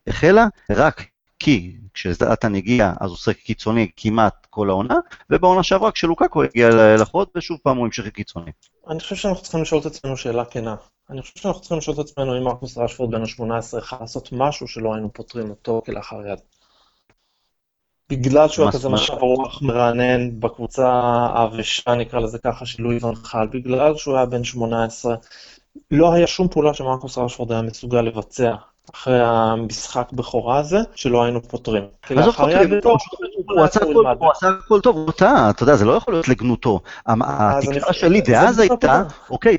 החלה רק כי כשזלאטן הגיע אז הוא שיחק קיצוני כמעט כל העונה, ובעונה שעברה כשלוקקו הגיע לחוד ושוב פעם הוא המשיך קיצוני. אני חושב שאנחנו צריכים לשאול את עצמנו שאלה כנה. אני חושב שאנחנו צריכים לשאול את עצמנו אם מרקוס רשפורד בן ה-18 יכול לעשות משהו שלא היינו פותרים אותו כלאחר יד. בגלל שהוא היה כזה משב רוח מרענן בקבוצה העבשה, נקרא לזה ככה, של לואי ונחל, בגלל שהוא היה בן 18, לא היה שום פעולה שמרקוס רשפורד היה מסוגל לבצע אחרי המשחק בכורה הזה, שלא היינו פותרים. עזוב פותרים, הוא עשה הכל- טוב, הוא טעה, אתה יודע, זה לא יכול להיות לגנותו. התקרה שלי דאז הייתה. אוקיי,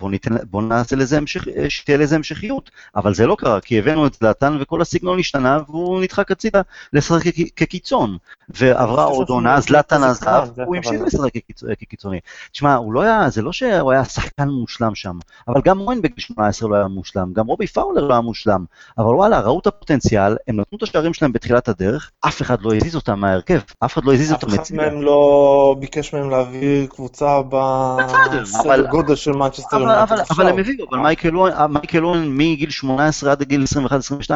בוא- ניתן- בוא נעשה לזה המשך, שתהיה לזה המשכיות, אבל זה לא קרה, כי הבאנו את זלאטן וכל הסגנון השתנה, והוא נדחק הצידה לשחק כ- כקיצון. ועברה עוד עונה, זלאטן זה עזב, זמן, זה הוא המשיך. לשחק כקיצ- כקיצוני. תשמע, הוא לא היה, זה לא שהוא היה שחקן מושלם שם, אבל גם אוון בגיל 18 לא היה מושלם, גם רובי פאולר לא היה מושלם, אבל וואלה, ראו את הפוטנציאל, הם נתנו את השערים שלהם בתחילת הדרך, אף אחד לא הזיז אותם מההרכב, אף אחד לא הזיז אף אותם אחד מצידה. מהם לא ביקש מהם להביא קבוצה בסדר, גודל של מנצ'סטר אבל, הם הביאו, אבל מייקל מייקל אוון מגיל 18 עד גיל 21-22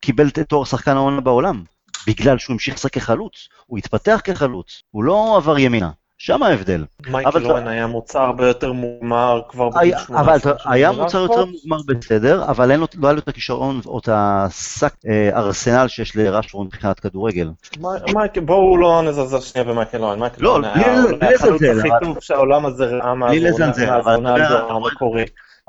קיבל את תואר שחקן העונה בעולם, בגלל שהוא המשיך לשחק כחלוץ, הוא התפתח כחלוץ, הוא לא עבר ימינה, שם ההבדל. מייקל אורן היה מוצר הרבה יותר מוגמר כבר בגיל היה- 18. אבל אתה- היה. מוצר יותר מוגמר בסדר, אבל אין לו- לא היה לו את הכישרון או את השק אה, ארסנל שיש לרשפורד מבחינת כדורגל. מי- מייקל, בואו לא נזלזל שנייה במייקל אורן. מייקל לא, אורן היה החלוץ הכי טוב שהעולם הזה ראה מאז בלי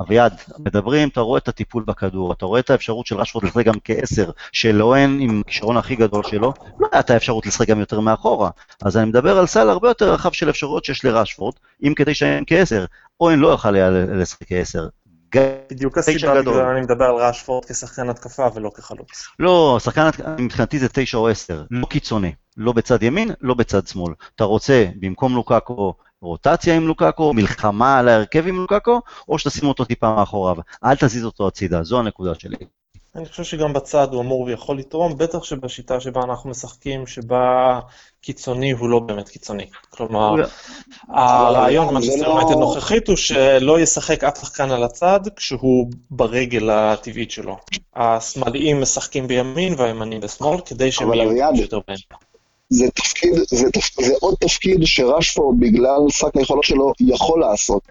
אביעד, מדברים, אתה רואה את הטיפול בכדור, אתה רואה את האפשרות של רשפורד לשחק גם כעשר, שלאוהן עם הכישרון הכי גדול שלו, לא הייתה האפשרות לשחק גם יותר מאחורה. אז אני מדבר על סל הרבה יותר רחב של אפשרויות שיש לרשפורד, אם כדי שהם כעשר. אוהן לא יוכל היה לשחק כעשר. בדיוק הסיבה. בגלל אני מדבר על רשפורד כשחקן התקפה ולא כחלוץ. לא, שחקן מבחינתי זה תשע או עשר, לא קיצוני. לא בצד ימין, לא בצד שמאל. אתה רוצה, במקום לוקאקו, רוטציה עם לוקאקו, מלחמה על ההרכב עם לוקאקו, או שתשים אותו טיפה מאחוריו. אל תזיז אותו הצידה, זו הנקודה שלי. אני חושב שגם בצד הוא אמור ויכול לתרום, בטח שבשיטה שבה אנחנו משחקים, שבה קיצוני הוא לא באמת קיצוני. כלומר, הרעיון במנצ'סטר לא- יונייטד נוכחית הוא שלא ישחק אף שחקן על הצד כשהוא ברגל הטבעית שלו. השמאליים משחקים בימין והימנים בשמאל, כדי שהם יהיו שיותר באמצע. זה תפקיד, זה, תפ... זה עוד תפקיד שרשפורד, בגלל שק היכולות שלו, יכול לעשות.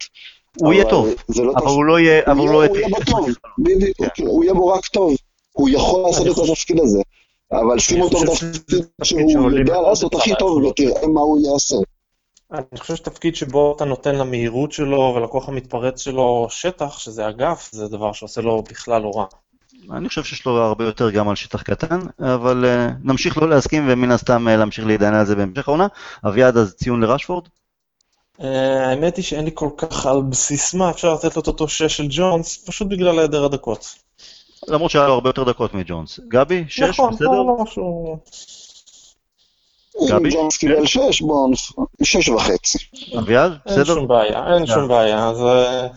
הוא יהיה טוב, לא אבל תפקיד- הוא לא יהיה, אבל הוא לא הוא יהיה בו טוב, בדיוק, כן. הוא יהיה בו רק טוב. הוא יכול לעשות את התפקיד הזה. אבל שים אותו בתפקיד שהוא יודע לעשות הכי טוב. ותראה מה הוא יעשה. אני חושב שתפקיד שבו אתה נותן למהירות שלו ולכוח המתפרץ שלו שטח, שזה אגף, זה דבר שעושה לו בכלל לא רע. אני חושב שיש לו הרבה יותר גם על שטח קטן, אבל uh, נמשיך לא להסכים ומן הסתם uh, להמשיך להתדיין על זה בהמשך העונה. אביעד, אז ציון לרשפורד? אה, האמת היא שאין לי כל כך על בסיס מה אפשר לתת לו את אותו שש של ג'ונס, פשוט בגלל היעדר הדקות. למרות שהיה לו הרבה יותר דקות מג'ונס. גבי, שש, נכון, בסדר? לא, לא משהו... גבי? ג'ונס קיבל שש, בואו, שש וחצי. אביעד, אין בסדר? שום בעיה, אין שום בעיה, זה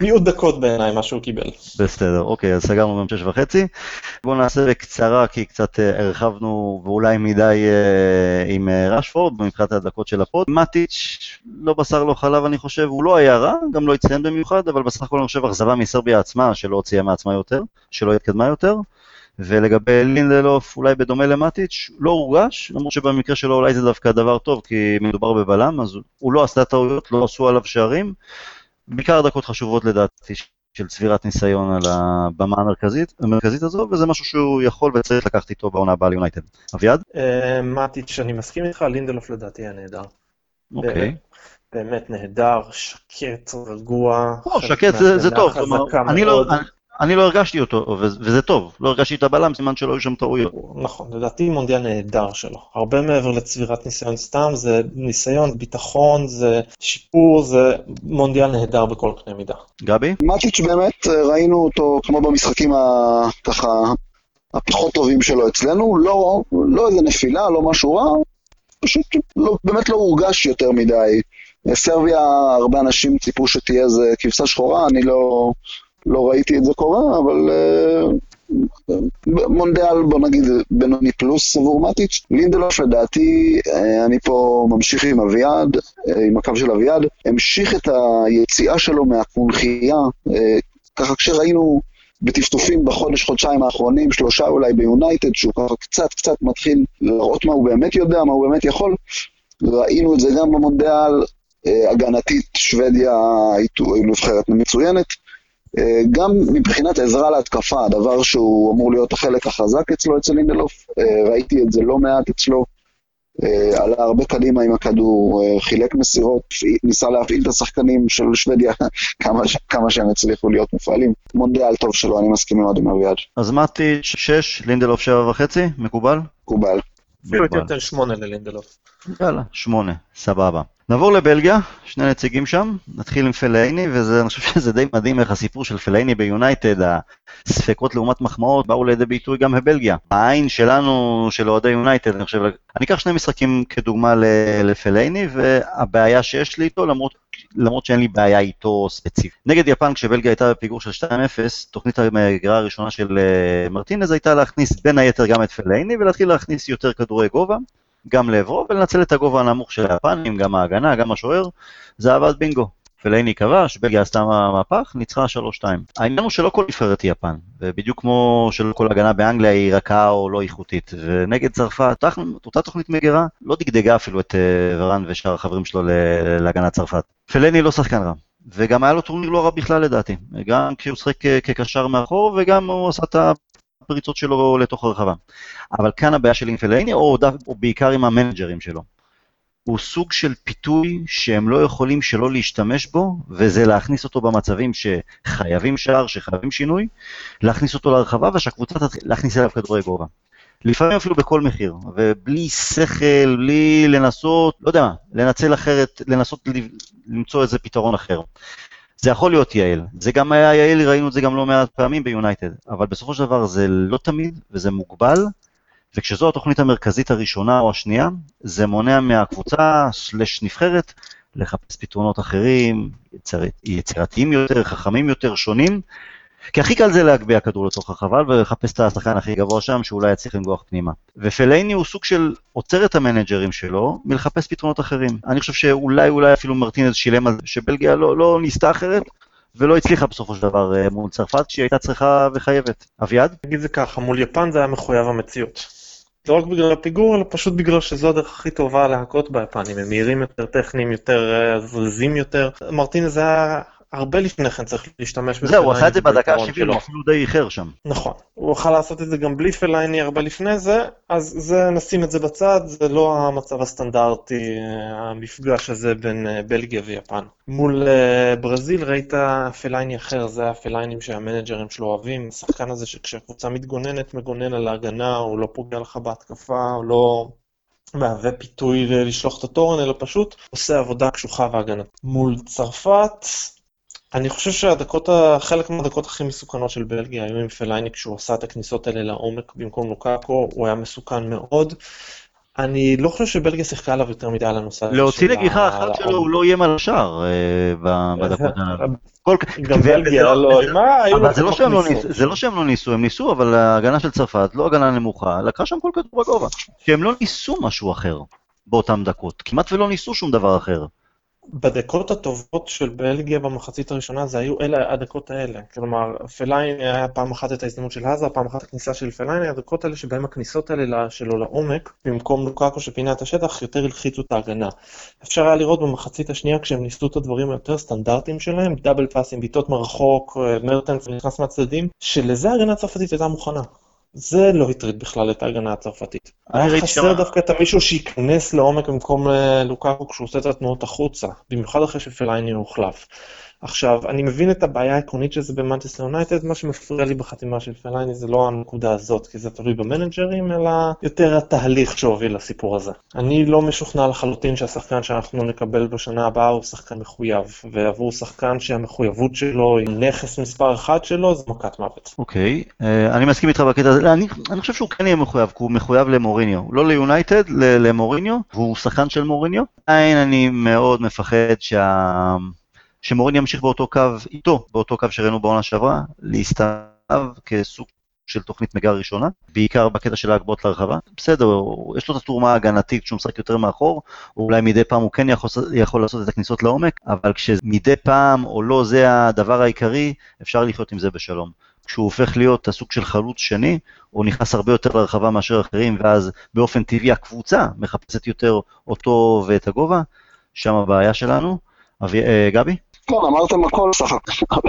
מיעוט דקות בעיניי מה שהוא קיבל. בסדר, אוקיי, אז סגרנו גם שש וחצי. בואו נעשה בקצרה, כי קצת אה, הרחבנו ואולי מדי אה, עם אה, רשפורד מבחינת הדקות של הפוד. מטיץ', לא בשר לא חלב אני חושב, הוא לא היה רע, גם לא הצטיין במיוחד, אבל בסך הכל אני חושב אכזבה מסרביה עצמה, שלא הוציאה מעצמה יותר, שלא התקדמה יותר. ולגבי לינדלוף, אולי בדומה למטיץ', לא הורגש, למרות שבמקרה שלו אולי זה דווקא דבר טוב, כי מדובר בבלם, אז הוא לא עשה טעויות, לא עשו עליו שערים. בעיקר דקות חשובות לדעתי של צבירת ניסיון על הבמה המרכזית, המרכזית הזו, וזה משהו שהוא יכול וצריך לקחת איתו בעונה הבאה ליונייטד. אביעד? אה, מטיץ', אני מסכים איתך, לינדלוף לדעתי היה נהדר. אוקיי. באמת נהדר, שקט, רגוע. לא, שקט זה, טוב, אני לא. אני, לא הרגשתי אותו, וזה, טוב, לא הרגשתי את הבלם, סימן שלא היו שם טעויות. נכון, לדעתי מונדיאל נהדר שלו. הרבה מעבר לצבירת ניסיון סתם, זה ניסיון, ביטחון, זה שיפור, זה מונדיאל נהדר בכל קנה מידה. גבי? מטיץ' באמת, ראינו אותו כמו במשחקים ה- ככה, הפחות טובים שלו אצלנו, לא, לא איזה נפילה, לא משהו רע, פשוט לא, באמת לא הורגש יותר מדי. סרביה, הרבה אנשים ציפו שתהיה איזה כבשה שחורה, אני לא, לא ראיתי את זה קורה, אבל אה, מונדיאל, בוא נגיד, בינוני פלוס עבור מטיץ'. לינדלוף לדעתי, אה, אני פה ממשיך עם אביעד, אה, עם הקו של אביעד, המשיך את היציאה שלו מהקונכייה, ככה כשראינו בטפטופים בחודש, חודשיים האחרונים, שלושה אולי ביונייטד, שהוא ככה קצת קצת מתחיל להראות מה הוא באמת יודע, מה הוא באמת יכול. ראינו את זה גם במונדיאל, הגנתית שוודיה היא נבחרת מצוינת. אה, גם מבחינת עזרה להתקפה, הדבר שהוא אמור להיות החלק החזק אצלו, אצל לינדלוף, אה, ראיתי את זה לא מעט אצלו. אה, עלה הרבה קדימה עם הכדור, חילק מסירות, ניסה להפעיל את השחקנים של שוודיה כמה, ש- כמה שהם הצליחו להיות מופעלים. מונדיאל טוב שלו, אני מסכים מאוד עם אביעד, אז מטיץ' 6, לינדלוף 7 וחצי, מקובל? מקובל. אפילו. נותן שמונה ללינדלוף. יאללה, 8, סבבה. נעבור לבלגיה, שני נציגים שם, נתחיל עם פלאיני, וזה, אני חושב שזה די מדהים איך הסיפור של פלאיני ביונייטד, הספקות לעומת מחמאות, באו לידי ביטוי גם בבלגיה. העין שלנו, של אוהדי יונייטד, אני חושב, אני אקח שני משחקים כדוגמה לפלאיני, והבעיה שיש לי איתו, למרות, למרות שאין לי בעיה איתו ספציפית. נגד יפן, כשבלגיה הייתה בפיגור של 2-0, תוכנית המגרה הראשונה של אה, מרטינז הייתה להכניס בין היתר גם את פלאיני, ולהתחיל להכניס יותר כדורי גובה. גם לעברו ולנצל את הגובה הנמוך של היפנים, גם ההגנה, גם השוער, זה עבד בינגו. פלייני כבש, בלגיה עשתה מהפך, ניצחה 3-2. העניין הוא שלא כל נבחרת היא יפן, ובדיוק כמו שלא כל הגנה באנגליה היא רכה או לא איכותית, ונגד צרפת, אותה- תוכנית מגירה לא דגדגה אפילו את אה, ורן ושאר החברים שלו להגנת צרפת. פלאיני לא שחקן רע. וגם היה לו טורניר לא רע בכלל לדעתי, גם כשהוא שיחק כ- כקשר מאחור וגם הוא עשה את הפריצות שלו לתוך הרחבה. אבל כאן הבעיה שלי עם פלאיני, או, או בעיקר עם המנג'רים שלו. הוא סוג של פיתוי שהם לא יכולים שלא להשתמש בו, וזה להכניס אותו במצבים שחייבים שער, שחייבים שינוי, להכניס אותו לרחבה ושהקבוצה תתחיל להכניס אליו כדורי גובה. לפעמים אפילו בכל מחיר, ובלי שכל, בלי לנסות, לא יודע מה, לנצל אחרת, לנסות למצוא איזה פתרון אחר. זה יכול להיות יעיל, זה גם היה יעיל, ראינו את זה גם לא מעט פעמים ביונייטד, אבל בסופו של דבר זה לא תמיד, וזה מוגבל, וכשזו התוכנית המרכזית הראשונה או השנייה, זה מונע מהקבוצה סלש נבחרת לחפש פתרונות אחרים, יצר, יצירתיים יותר, חכמים יותר, שונים, כי הכי קל זה להגביה כדור לתוך החבל ולחפש את השחקן הכי גבוה שם שאולי יצליח לנגוח פנימה. ופלייני הוא סוג של עוצר את המנג'רים שלו מלחפש פתרונות אחרים. אני חושב שאולי אולי אפילו מרטינז שילם על זה שבלגיה לא, לא ניסתה אחרת, ולא הצליחה בסופו של דבר אה, מול צרפת, כשהיא הייתה צריכה וחייבת. אביעד? נגיד זה ככה, מול יפן זה היה מחויב המציאות. לא רק בגלל הפיגור, אלא פשוט בגלל שזו הדרך הכי טובה להכות ביפנים, הם מהירים יותר, טכניים יותר, אה, זריזים יותר. מרטינז היה הרבה לפני כן צריך להשתמש בפלאיני. זהו, הוא עשה את זה בדקה ה-70, הוא אפילו די איחר שם. נכון. הוא יכל לעשות את זה גם בלי פלאיני הרבה לפני זה, אז זה, נשים את זה בצד, זה לא המצב הסטנדרטי, המפגש הזה בין אה, בלגיה ויפן. מול אה, ברזיל ראית פלאיני אחר, זה הפלאיני שהמנג'רים שלו אוהבים, השחקן הזה שכשהקבוצה מתגוננת, מגונן על ההגנה, הוא לא פוגע לך בהתקפה, הוא לא... מהווה פיתוי לשלוח את התורן, אלא פשוט עושה עבודה קשוחה והגנתית. מול צרפת, אני חושב שהדקות, חלק מהדקות הכי מסוכנות של בלגיה היו עם פלייני כשהוא עשה את הכניסות האלה לעומק במקום לוקאקו, הוא היה מסוכן מאוד. אני לא חושב שבלגיה שיחקה עליו יותר מדי על הנושא הזה. להוציא נגיחה אחת שלו הוא לא איים על השער אה, בדקות האלה. גם בלגיה לא, אבל לא זה לא שהם לא ניסו, הם ניסו, אבל ההגנה של צרפת, לא הגנה נמוכה, לקחה שם כל כדור בגובה. שהם לא ניסו משהו אחר באותן דקות, כמעט ולא ניסו שום דבר אחר. בדקות הטובות של בלגיה במחצית הראשונה זה היו אלה הדקות האלה. כלומר, פלאיני היה פעם אחת את ההזדמנות של האזאר, פעם אחת הכניסה של פלאיני, הדקות האלה שבהם הכניסות האלה שלו לעומק, במקום לוקאקו שפינה את השטח, יותר הלחיצו את ההגנה. אפשר היה לראות במחצית השנייה כשהם ניסו את הדברים היותר סטנדרטיים שלהם, double פאסים, בעיטות מרחוק, אה, מרטנס נכנס מהצדדים, שלזה ההגנה הצרפתית הייתה מוכנה. זה לא הטריד בכלל את ההגנה הצרפתית. היה חסר דווקא את המישהו שייכנס לעומק במקום אה, לוקאקו כשהוא עושה את התנועות החוצה, במיוחד אחרי שפלאיני הוחלף. עכשיו, אני מבין את הבעיה העקרונית של זה במנצ'סטר יונייטד, מה שמפריע לי בחתימה של פלאיני זה לא הנקודה הזאת, כי זה תלוי במנג'רים, אלא יותר התהליך שהוביל לסיפור הזה. אני לא משוכנע לחלוטין שהשחקן שאנחנו נקבל בשנה הבאה הוא שחקן מחויב, ועבור שחקן שהמחויבות שלו היא נכס מספר אחת שלו, זה מכת מוות. אוקיי, okay. uh, אני מסכים איתך בקטע הזה, אני, אני חושב שהוא כן יהיה מחויב, כי הוא מחויב למוריניו, לא ליונייטד, למוריניו, והוא שחקן של מוריניו. עדיין אני מאוד מפחד שה... שמורין ימשיך באותו קו איתו, באותו קו שראינו בעונה שעברה, להסתיו כסוג של תוכנית מגה ראשונה, בעיקר בקטע של ההגבות להרחבה. בסדר, יש לו את התרומה ההגנתית כשהוא משחק יותר מאחור, או אולי מדי פעם הוא כן יכול, יכול לעשות את הכניסות לעומק, אבל כשמדי פעם או לא זה הדבר העיקרי, אפשר לחיות עם זה בשלום. כשהוא הופך להיות הסוג של חלוץ שני, הוא נכנס הרבה יותר לרחבה מאשר אחרים, ואז באופן טבעי הקבוצה מחפשת יותר אותו ואת הגובה, שם הבעיה שלנו. אבי, אה, גבי? כן, אמרתם הכל סך הכל.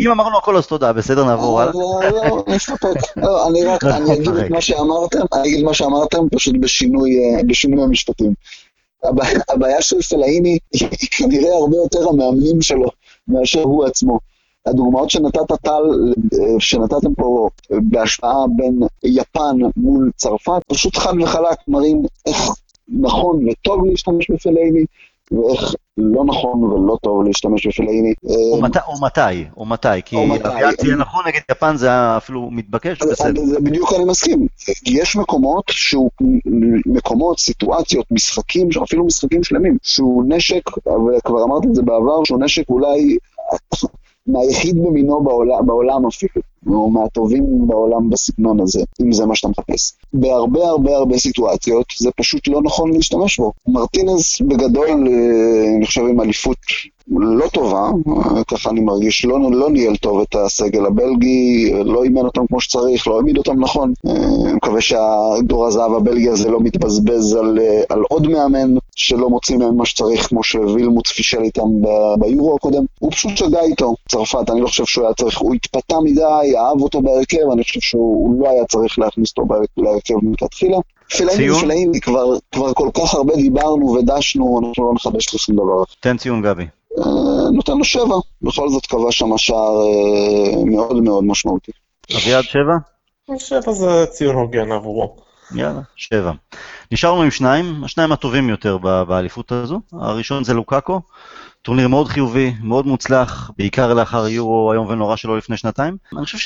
אם אמרנו הכל אז תודה, בסדר, נעבור הלאה. לא, לא, לא, נסתפק. אני רק, אני אגיד את מה שאמרתם, אני אגיד מה שאמרתם, פשוט בשינוי אה, המשפטים. הבעיה של פלאיני היא כנראה הרבה יותר המאמנים שלו מאשר הוא עצמו. הדוגמאות שנתת טל, אה, שנתתם פה בהשוואה בין יפן מול צרפת, פשוט חד וחלק מראים איך נכון וטוב להשתמש בפלאיני, ואיך לא נכון ולא טוב להשתמש בפלאיני. או מתי, או מתי, כי אביעד תהיה נכון נגד יפן זה אפילו מתבקש, בסדר. זה בדיוק אני מסכים. יש מקומות שהוא, מקומות, סיטואציות, משחקים, אפילו משחקים שלמים, שהוא נשק, וכבר אמרתי את זה בעבר, שהוא נשק אולי מהיחיד במינו בעולם, בעולם אפילו, או מהטובים בעולם בסגנון הזה, אם זה מה שאתה מחפש. בהרבה הרבה הרבה סיטואציות זה פשוט לא נכון להשתמש בו. מרטינז בגדול, אה, אני חושב עם אליפות לא טובה, ככה אני מרגיש, לא, לא ניהל טוב את הסגל הבלגי, לא אימן אותם כמו שצריך, לא העמיד אותם נכון. אני מקווה שהדור הזהב הבלגי הזה לא מתבזבז על, על עוד מאמן שלא מוציא מהם מה שצריך, כמו שווילמוץ פישל איתם ביורו הקודם. הוא פשוט שגה איתו, צרפת, אני לא חושב שהוא היה צריך, הוא התפתה מדי, אהב אותו בהרכב, אני חושב שהוא לא היה צריך להכניס אותו להרכב מלכתחילה. פלאים נפלאים, כבר, כבר כל כך הרבה דיברנו ודשנו, אנחנו לא נחדש לשום דבר. תן ציון גבי. אה, נותן לו שבע, בכל זאת קבע שם שער אה, מאוד מאוד משמעותי. אביעד שבע? שבע זה ציון הוגן עבורו. יאללה, שבע. נשארנו עם שניים, השניים הטובים יותר באליפות הזו. הראשון זה לוקאקו, טורניר מאוד חיובי, מאוד מוצלח, בעיקר לאחר יורו איום ונורא שלו לפני שנתיים. אני חושב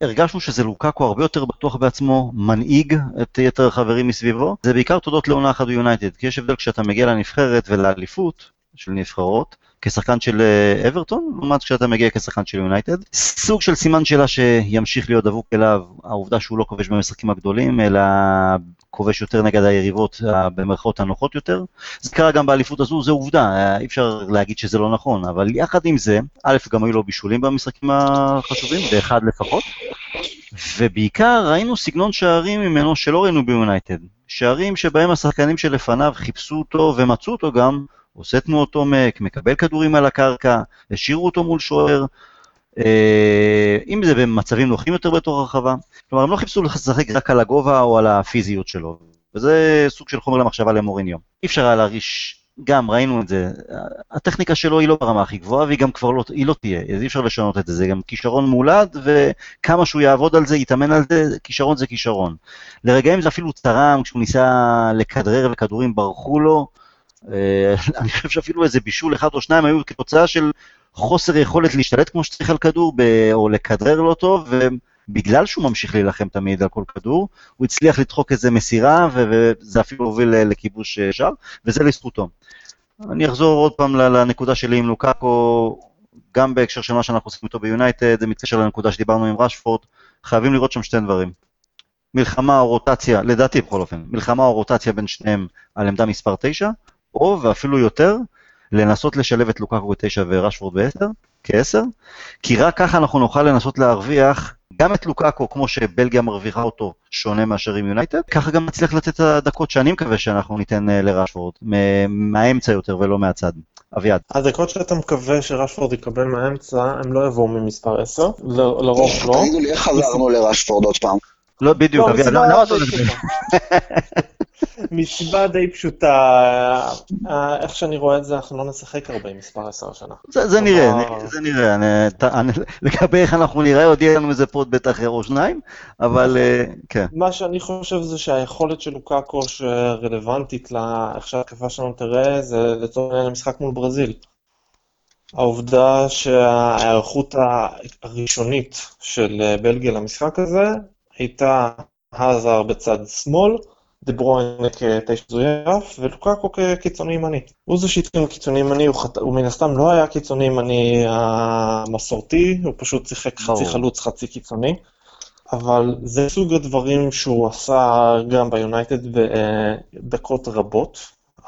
הרגשנו שזה לוקאקו הרבה יותר בטוח בעצמו, מנהיג את יתר החברים מסביבו. זה בעיקר תודות לעונה אחת ביונייטד, כי יש הבדל כשאתה מגיע לנבחרת ולאליפות של נבחרות, כשחקן של אה, אברטון, לעומת כשאתה מגיע כשחקן של יונייטד. סוג של סימן שאלה שימשיך להיות דבוק אליו, העובדה שהוא לא כובש במשחקים הגדולים, אלא כובש יותר נגד היריבות במרכאות הנוחות יותר. זה קרה גם באליפות הזו, זו עובדה, אי אפשר להגיד שזה לא נכון, אבל יחד עם זה, א', גם היו לו בישולים במשחקים החשובים, באחד לפחות, ובעיקר ראינו סגנון שערים ממנו שלא ראינו ביונייטד. שערים שבהם השחקנים שלפניו חיפשו אותו ומצאו אותו גם, עושה תנועות עומק, מקבל כדורים על הקרקע, השאירו אותו מול שוער, אה, אם זה במצבים נוחים יותר בתוך הרחבה. כלומר, הם לא חיפשו לשחק רק על הגובה או על הפיזיות שלו, וזה סוג של חומר למחשבה למוריניו. אי אפשר היה להרגיש, גם ראינו את זה, הטכניקה שלו היא לא ברמה הכי גבוהה, והיא גם כבר לא, היא לא תהיה, אז אי אפשר לשנות את זה, זה גם כישרון מולד, וכמה שהוא יעבוד על זה, יתאמן על זה, כישרון זה כישרון. לרגעים זה אפילו צרם, כשהוא ניסה לכדרר וכדורים ברחו לו, אני חושב שאפילו איזה בישול אחד או שניים היו כתוצאה של חוסר יכולת להשתלט כמו שצריך על כדור, או לכדרר לא טוב, ובגלל שהוא ממשיך להילחם תמיד על כל כדור, הוא הצליח לדחוק איזה מסירה, וזה אפילו הוביל לכיבוש אה, שער, וזה לזכותו. אני אחזור עוד פעם לנקודה שלי עם לוקאקו, גם בהקשר של מה שאנחנו עושים איתו ביונייטד, זה מתקשר לנקודה שדיברנו עם רשפורד, חייבים לראות שם שתי דברים. מלחמה או רוטציה, לדעתי בכל אופן, מלחמה או רוטציה בין שניהם על עמדה מספר 9, או ואפילו יותר, לנסות לשלב את לוקקו ב-9 ורשפורד ב-10, כ-10, כי רק ככה אנחנו נוכל לנסות להרוויח גם את לוקקו, כמו שבלגיה מרוויחה אותו, שונה מאשר עם יונייטד, ככה גם נצליח לתת את הדקות שאני מקווה שאנחנו ניתן אה, לרשפורד, מהאמצע יותר ולא מהצד. אביעד. הדקות שאתה מקווה שרשפורד יקבל מהאמצע, הם לא יבואו ממספר 10, לרוב לא. תגידו לי איך חזרנו לרשפורד עוד פעם. לא, בדיוק, אביעד, למה אתה מסיבה די פשוטה, אה, איך שאני רואה את זה, אנחנו לא נשחק הרבה עם מספר 10 השנה. זה נראה, זה נראה, לגבי איך אנחנו נראה, עוד יהיה לנו איזה פוד בטח או שניים, אבל אה, כן. מה שאני חושב זה שהיכולת של לוקאקו שרלוונטית לאיך שההתקפה שלנו תראה, זה לצורך העניין המשחק מול ברזיל. העובדה שההיערכות הראשונית של בלגיה למשחק הזה הייתה האזר בצד שמאל, דה ברוין כתשע זויף, ולוקקו כקיצוני ימני. הוא זה שהתחיל קיצוני ימני, הוא, חת... הוא מן הסתם לא היה קיצוני ימני המסורתי, הוא פשוט שיחק חצי חלוץ, חצי קיצוני. אבל זה סוג הדברים שהוא עשה גם ביונייטד בדקות רבות,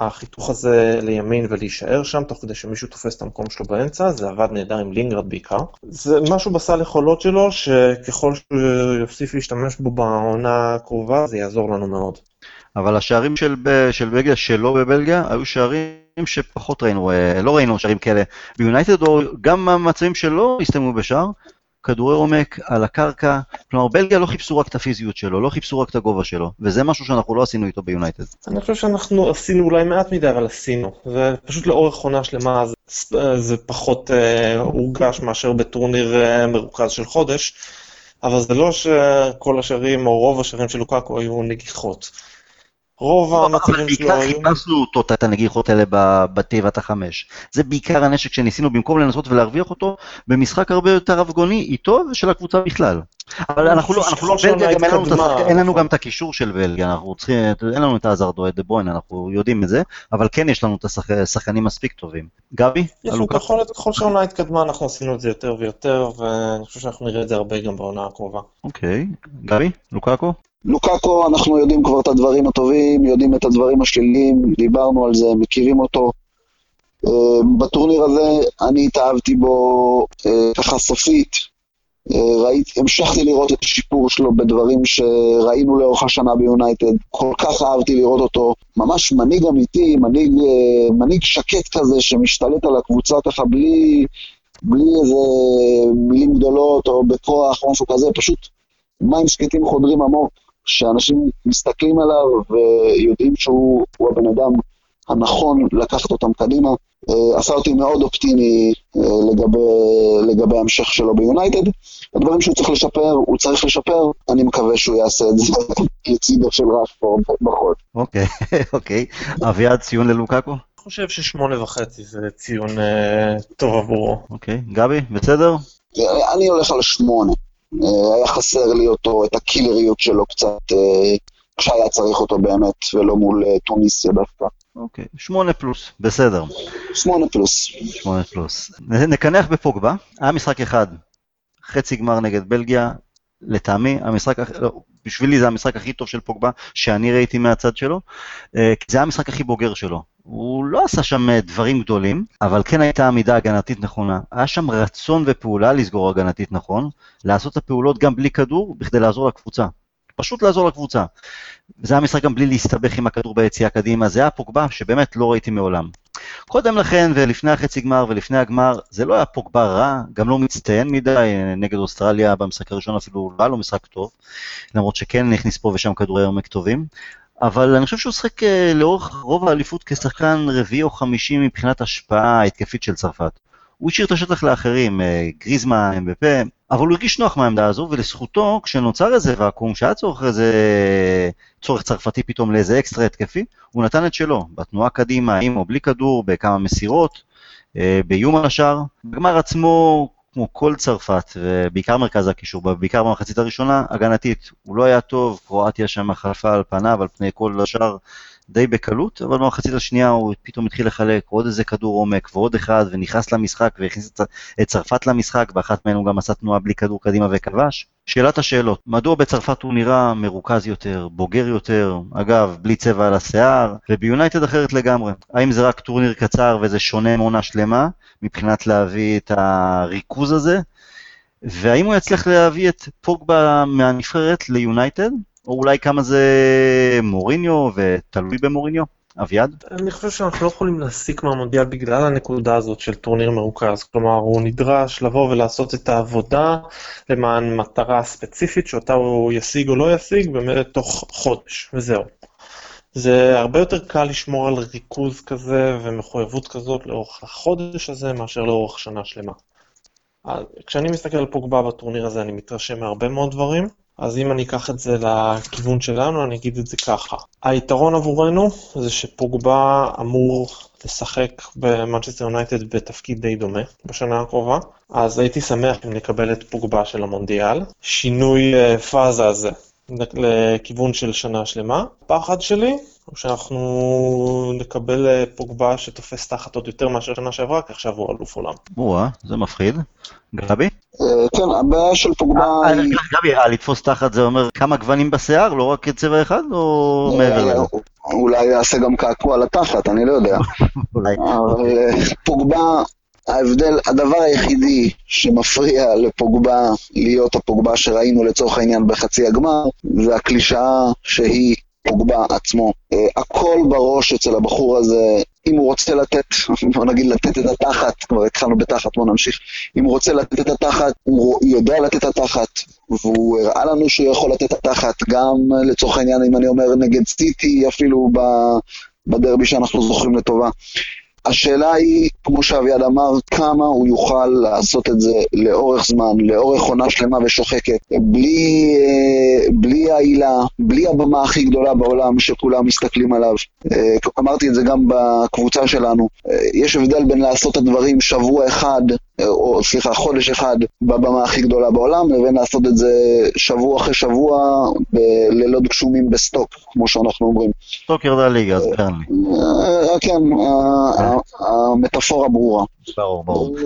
החיתוך הזה לימין ולהישאר שם, תוך כדי שמישהו תופס את המקום שלו באמצע, זה עבד נהדר עם לינגרד בעיקר. זה משהו בסל יכולות שלו, שככל שהוא יוסיף להשתמש בו בעונה הקרובה, זה יעזור לנו מאוד. אבל השערים של, של בלגיה שלו בבלגיה היו שערים שפחות ראינו, אה, לא ראינו שערים כאלה ביונייטד, או גם המצבים שלו הסתיימו בשער, כדורי עומק על הקרקע, כלומר בלגיה לא חיפשו רק את הפיזיות שלו, לא חיפשו רק את הגובה שלו, וזה משהו שאנחנו לא עשינו איתו ביונייטד. אני חושב שאנחנו עשינו אולי מעט מדי, אבל עשינו. זה פשוט לאורך עונה שלמה זה, זה פחות אה, הורגש מאשר בטורניר אה, מרוכז של חודש, אבל זה לא שכל השערים או רוב השערים של לוקאקו היו נגיחות. רוב המצבים שלו היו... בעיקר חיפשנו אותו, את הנגיחות האלה בתיבת החמש. זה בעיקר הנשק שניסינו, במקום לנסות ולהרוויח אותו, במשחק הרבה יותר אבגוני איתו ושל הקבוצה בכלל. אבל אנחנו לא, אנחנו לא בלגיה, גם אין לנו, גם את הקישור של בלגיה, אנחנו צריכים, אין לנו את העזרדו, את דה בוין, אנחנו יודעים את זה, אבל כן יש לנו את השחקנים מספיק טובים. גבי? יש לנו ככל שהעונה התקדמה, אנחנו עשינו את זה יותר ויותר, ואני חושב שאנחנו נראה את זה הרבה גם בעונה הקרובה. אוקיי, גבי? לוקאקו? לוקאקו, אנחנו יודעים כבר את הדברים הטובים, יודעים את הדברים השליליים, דיברנו על זה, מכירים אותו. אה, בטורניר הזה אני התאהבתי בו אה, ככה סופית. אה, ראיתי, המשכתי לראות את השיפור שלו בדברים שראינו לאורך השנה ביונייטד. כל כך אהבתי לראות אותו. ממש מנהיג אמיתי, מנהיג, מנהיג שקט כזה שמשתלט על הקבוצה ככה בלי, בלי איזה מילים גדולות או בכוח או משהו כזה, פשוט מים שקטים חודרים עמוק. שאנשים מסתכלים עליו ויודעים שהוא הבן אדם הנכון לקחת אותם קדימה. אה, עשה אותי מאוד אופטימי אה, לגבי, לגבי המשך שלו ביונייטד. הדברים שהוא צריך לשפר, הוא צריך לשפר, אני מקווה שהוא יעשה את זה לצידו של רשפורד בחול. אוקיי, אוקיי. אביעד, ציון ללוקקו? אני חושב ששמונה וחצי זה ציון uh, טוב עבורו. אוקיי, גבי, בסדר? אני הולך על שמונה. אה, היה חסר לי אותו, את הקילריות שלו קצת, אה, כשהיה צריך אותו באמת, ולא מול אה, טוניסיה דווקא. אוקיי, שמונה פלוס, בסדר. שמונה פלוס. שמונה פלוס. נקנח בפוגבה, היה משחק אחד, חצי גמר נגד בלגיה, לטעמי, המשחק, לא, בשבילי זה המשחק הכי טוב של פוגבה שאני ראיתי מהצד שלו, אה, כי זה המשחק הכי בוגר שלו. הוא לא עשה שם אה, דברים גדולים, אבל כן הייתה עמידה הגנתית נכונה. היה שם רצון ופעולה לסגור הגנתית נכון, לעשות את הפעולות גם בלי כדור, בכדי לעזור לקבוצה. פשוט לעזור לקבוצה. זה היה משחק גם בלי להסתבך עם הכדור ביציאה קדימה, זה היה פוגבה שבאמת לא ראיתי מעולם. קודם לכן ולפני החצי גמר ולפני הגמר, זה לא היה פוגבה רע, גם לא מצטיין מדי, נגד אוסטרליה במשחק הראשון אפילו לא היה לו משחק טוב, למרות שכן הכניס פה ושם כדורי עומק טובים, אבל אני חושב שהוא שחק אה, לאורך רוב האליפות כשחקן רביעי או חמישי מבחינת השפעה ההתקפית של צרפת. הוא השאיר את השטח לאחרים, אה, גריזמה, אמבפה, אבל הוא הרגיש נוח מהעמדה הזו, ולזכותו, כשנוצר איזה ואקום, שהיה צורך איזה צורך צרפתי פתאום לאיזה אקסטרה התקפי, הוא נתן את שלו, בתנועה קדימה, עם או בלי כדור, בכמה מסירות, אה, באיום על השאר. בגמר עצמו, כמו כל צרפת, ובעיקר מרכז הקישור, בעיקר במחצית הראשונה, הגנתית, הוא לא היה טוב, קרואטיה שם חלפה על פניו, על פני כל השאר די בקלות, אבל במחצית השנייה הוא פתאום התחיל לחלק עוד איזה כדור עומק ועוד אחד, ונכנס למשחק והכניס את צרפת למשחק, באחת מהן הוא גם עשה תנועה בלי כדור קדימה וכבש. שאלת השאלות, מדוע בצרפת הוא נראה מרוכז יותר, בוגר יותר, אגב, בלי צבע על השיער, וביונייטד אחרת לגמרי? האם זה רק טורניר קצר וזה שונה מעונה שלמה, מבחינת להביא את הריכוז הזה? והאם הוא יצליח להביא את פוגבה מהנבחרת ליונייטד? או אולי כמה זה מוריניו ותלוי במוריניו? אביעד? אני חושב שאנחנו לא יכולים להסיק מהמונדיאל בגלל הנקודה הזאת של טורניר מרוכז. כלומר, הוא נדרש לבוא ולעשות את העבודה למען מטרה ספציפית שאותה הוא ישיג או לא ישיג באמת תוך חודש, וזהו. זה הרבה יותר קל לשמור על ריכוז כזה ומחויבות כזאת לאורך החודש הזה מאשר לאורך שנה שלמה. כשאני מסתכל על פוגבה בטורניר הזה אני מתרשם מהרבה מאוד דברים, אז אם אני אקח את זה לכיוון שלנו אני אגיד את זה ככה. היתרון עבורנו זה שפוגבה אמור לשחק במנצ'סטר יונייטד בתפקיד די דומה בשנה הקרובה, אז הייתי שמח אם נקבל את פוגבה של המונדיאל. שינוי אה, פאזה הזה לכיוון של שנה שלמה. הפחד שלי הוא שאנחנו נקבל אה, פוגבה שתופס תחת עוד יותר מאשר שנה שעברה, כי עכשיו הוא אלוף עולם. או-אה, זה מפחיד. גבי? אה, כן, הבעיה של פוגבה אה, היא... גבי, לתפוס תחת זה אומר כמה גוונים בשיער, לא רק צבע אחד, או מעבר לזה? אולי יעשה גם קעקוע לתחת, אני לא יודע. אולי. אבל פוגבה, ההבדל, הדבר היחידי שמפריע לפוגבה להיות הפוגבה שראינו לצורך העניין בחצי הגמר, זה הקלישאה שהיא פוגבה עצמו. אה, הכל בראש אצל הבחור הזה, אם הוא רוצה לתת, בוא נגיד לתת את התחת, כבר התחלנו בתחת, בוא נמשיך, אם הוא רוצה לתת את התחת, הוא יודע לתת את התחת, והוא הראה לנו שהוא יכול לתת את התחת, גם אה, לצורך העניין, אם אני אומר נגד סיטי, אפילו בדרבי שאנחנו זוכרים לטובה. השאלה היא, כמו שאביעד אמר, כמה הוא יוכל לעשות את זה לאורך זמן, לאורך עונה שלמה ושוחקת, בלי, אה, בלי העילה, בלי הבמה הכי גדולה בעולם שכולם מסתכלים עליו. אה, אמרתי את זה גם בקבוצה שלנו. אה, יש הבדל בין לעשות את הדברים שבוע אחד, או סליחה, חודש אחד בבמה הכי גדולה בעולם, לבין לעשות את זה שבוע אחרי שבוע בלילות גשומים בסטוק, כמו שאנחנו אומרים. סטוק ירדה ליגה, אז ברנלי. אה, כן, אה, ה- המטאפורה ברורה. ברור, ברור.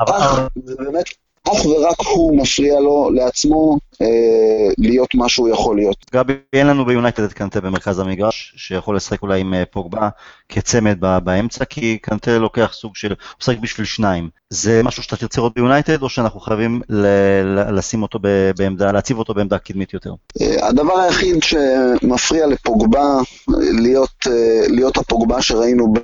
אבל- אך, זה באמת, אך ורק הוא מפריע לו לעצמו אה, להיות מה שהוא יכול להיות. גבי, אין לנו ביונייטד את קנטה במרכז המגרש, שיכול לשחק אולי עם אה, פוגבה כצמד באמצע, כי קנטה לוקח סוג של, הוא משחק בשביל שניים. זה משהו שאתה תרצה לראות ביונייטד, או שאנחנו חייבים ל- לשים אותו בעמדה, להציב אותו בעמדה קדמית יותר? אה, הדבר היחיד שמפריע לפוגבה להיות, אה, להיות הפוגבה שראינו ב-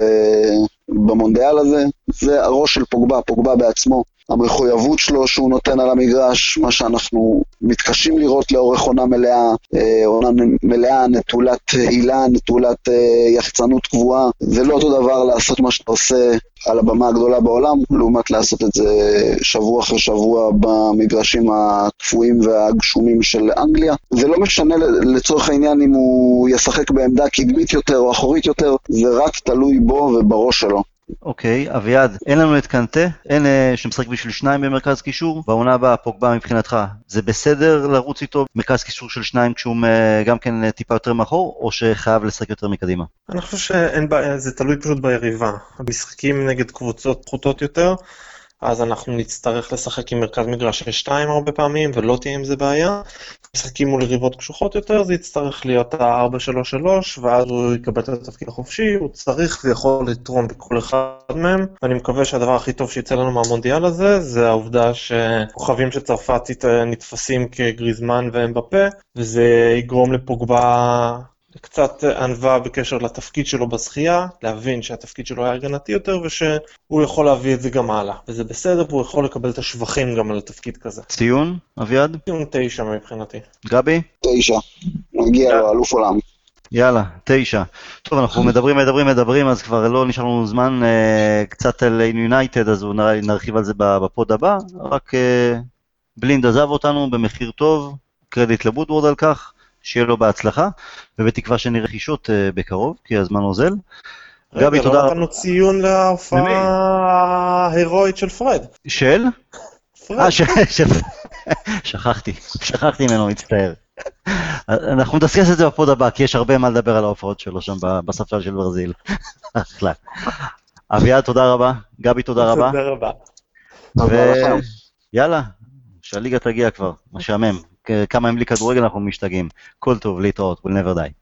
במונדיאל הזה, זה הראש של פוגבה, פוגבה בעצמו. המחויבות שלו שהוא נותן על המגרש, מה שאנחנו מתקשים לראות לאורך עונה מלאה, אה, עונה מלאה נטולת הילה, נטולת אה, יחצנות קבועה. זה לא אותו דבר לעשות מה שאתה עושה על הבמה הגדולה בעולם, לעומת לעשות את זה שבוע אחרי שבוע במגרשים הקפואים והגשומים של אנגליה. זה לא משנה לצורך העניין אם הוא ישחק בעמדה קדמית יותר או אחורית יותר, זה רק תלוי בו ובראש שלו. אוקיי, אביעד, אין לנו את קנטה, אין אה, שמשחק בשביל שניים במרכז קישור, בעונה הבאה פוגבה מבחינתך, זה בסדר לרוץ איתו מרכז קישור של שניים כשהוא אה, גם כן אה, טיפה יותר מאחור, או שחייב לשחק יותר מקדימה? אני חושב שאין בעיה, זה תלוי פשוט ביריבה. המשחקים נגד קבוצות פחותות יותר, אז אנחנו נצטרך לשחק עם מרכז מגרש של שתיים הרבה פעמים, ולא תהיה עם זה בעיה. משחקים מול יריבות קשוחות יותר, זה יצטרך להיות ה-4-3-3, ואז הוא יקבל את התפקיד החופשי, הוא צריך ויכול לתרום בכל אחד מהם. אני מקווה שהדבר הכי טוב שיצא לנו מהמונדיאל הזה, זה העובדה שכוכבים של צרפת נתפסים כגריזמן ואמבפה, וזה יגרום לפוגבה קצת ענווה בקשר לתפקיד שלו בשחייה, להבין שהתפקיד שלו היה הגנתי יותר ושהוא יכול להביא את זה גם הלאה. וזה בסדר, והוא יכול לקבל את השבחים גם על התפקיד כזה. ציון, אביעד? ציון תשע מבחינתי. גבי? תשע. מגיע לו, אלוף עולם. יאללה, תשע. טוב, אנחנו מדברים, מדברים, מדברים, אז כבר לא נשאר לנו זמן אה, קצת על יונייטד, אז נרחיב על זה בפוד הבא. רק אה, בלינד עזב אותנו במחיר טוב, קרדיט לוודוורד על כך. שיהיה לו בהצלחה, ובתקווה שנראה רכישות uh, בקרוב, כי הזמן אוזל. גבי, תודה רבה. רגע, לא נתנו ציון להופעה ההירואית של פרד. של? פרד. אה, של... שכחתי, שכחתי ממנו, מצטער. אנחנו נדסקס את זה בפוד הבא, כי יש הרבה מה לדבר על ההופעות שלו שם בספסל של ברזיל. אחלה. אביעד, תודה רבה. גבי, תודה רבה. תודה רבה. ויאללה, שהליגה תגיע כבר, משעמם. כמה ימים בלי כדורגל אנחנו משתגעים. כל טוב, להתראות, we'll never die.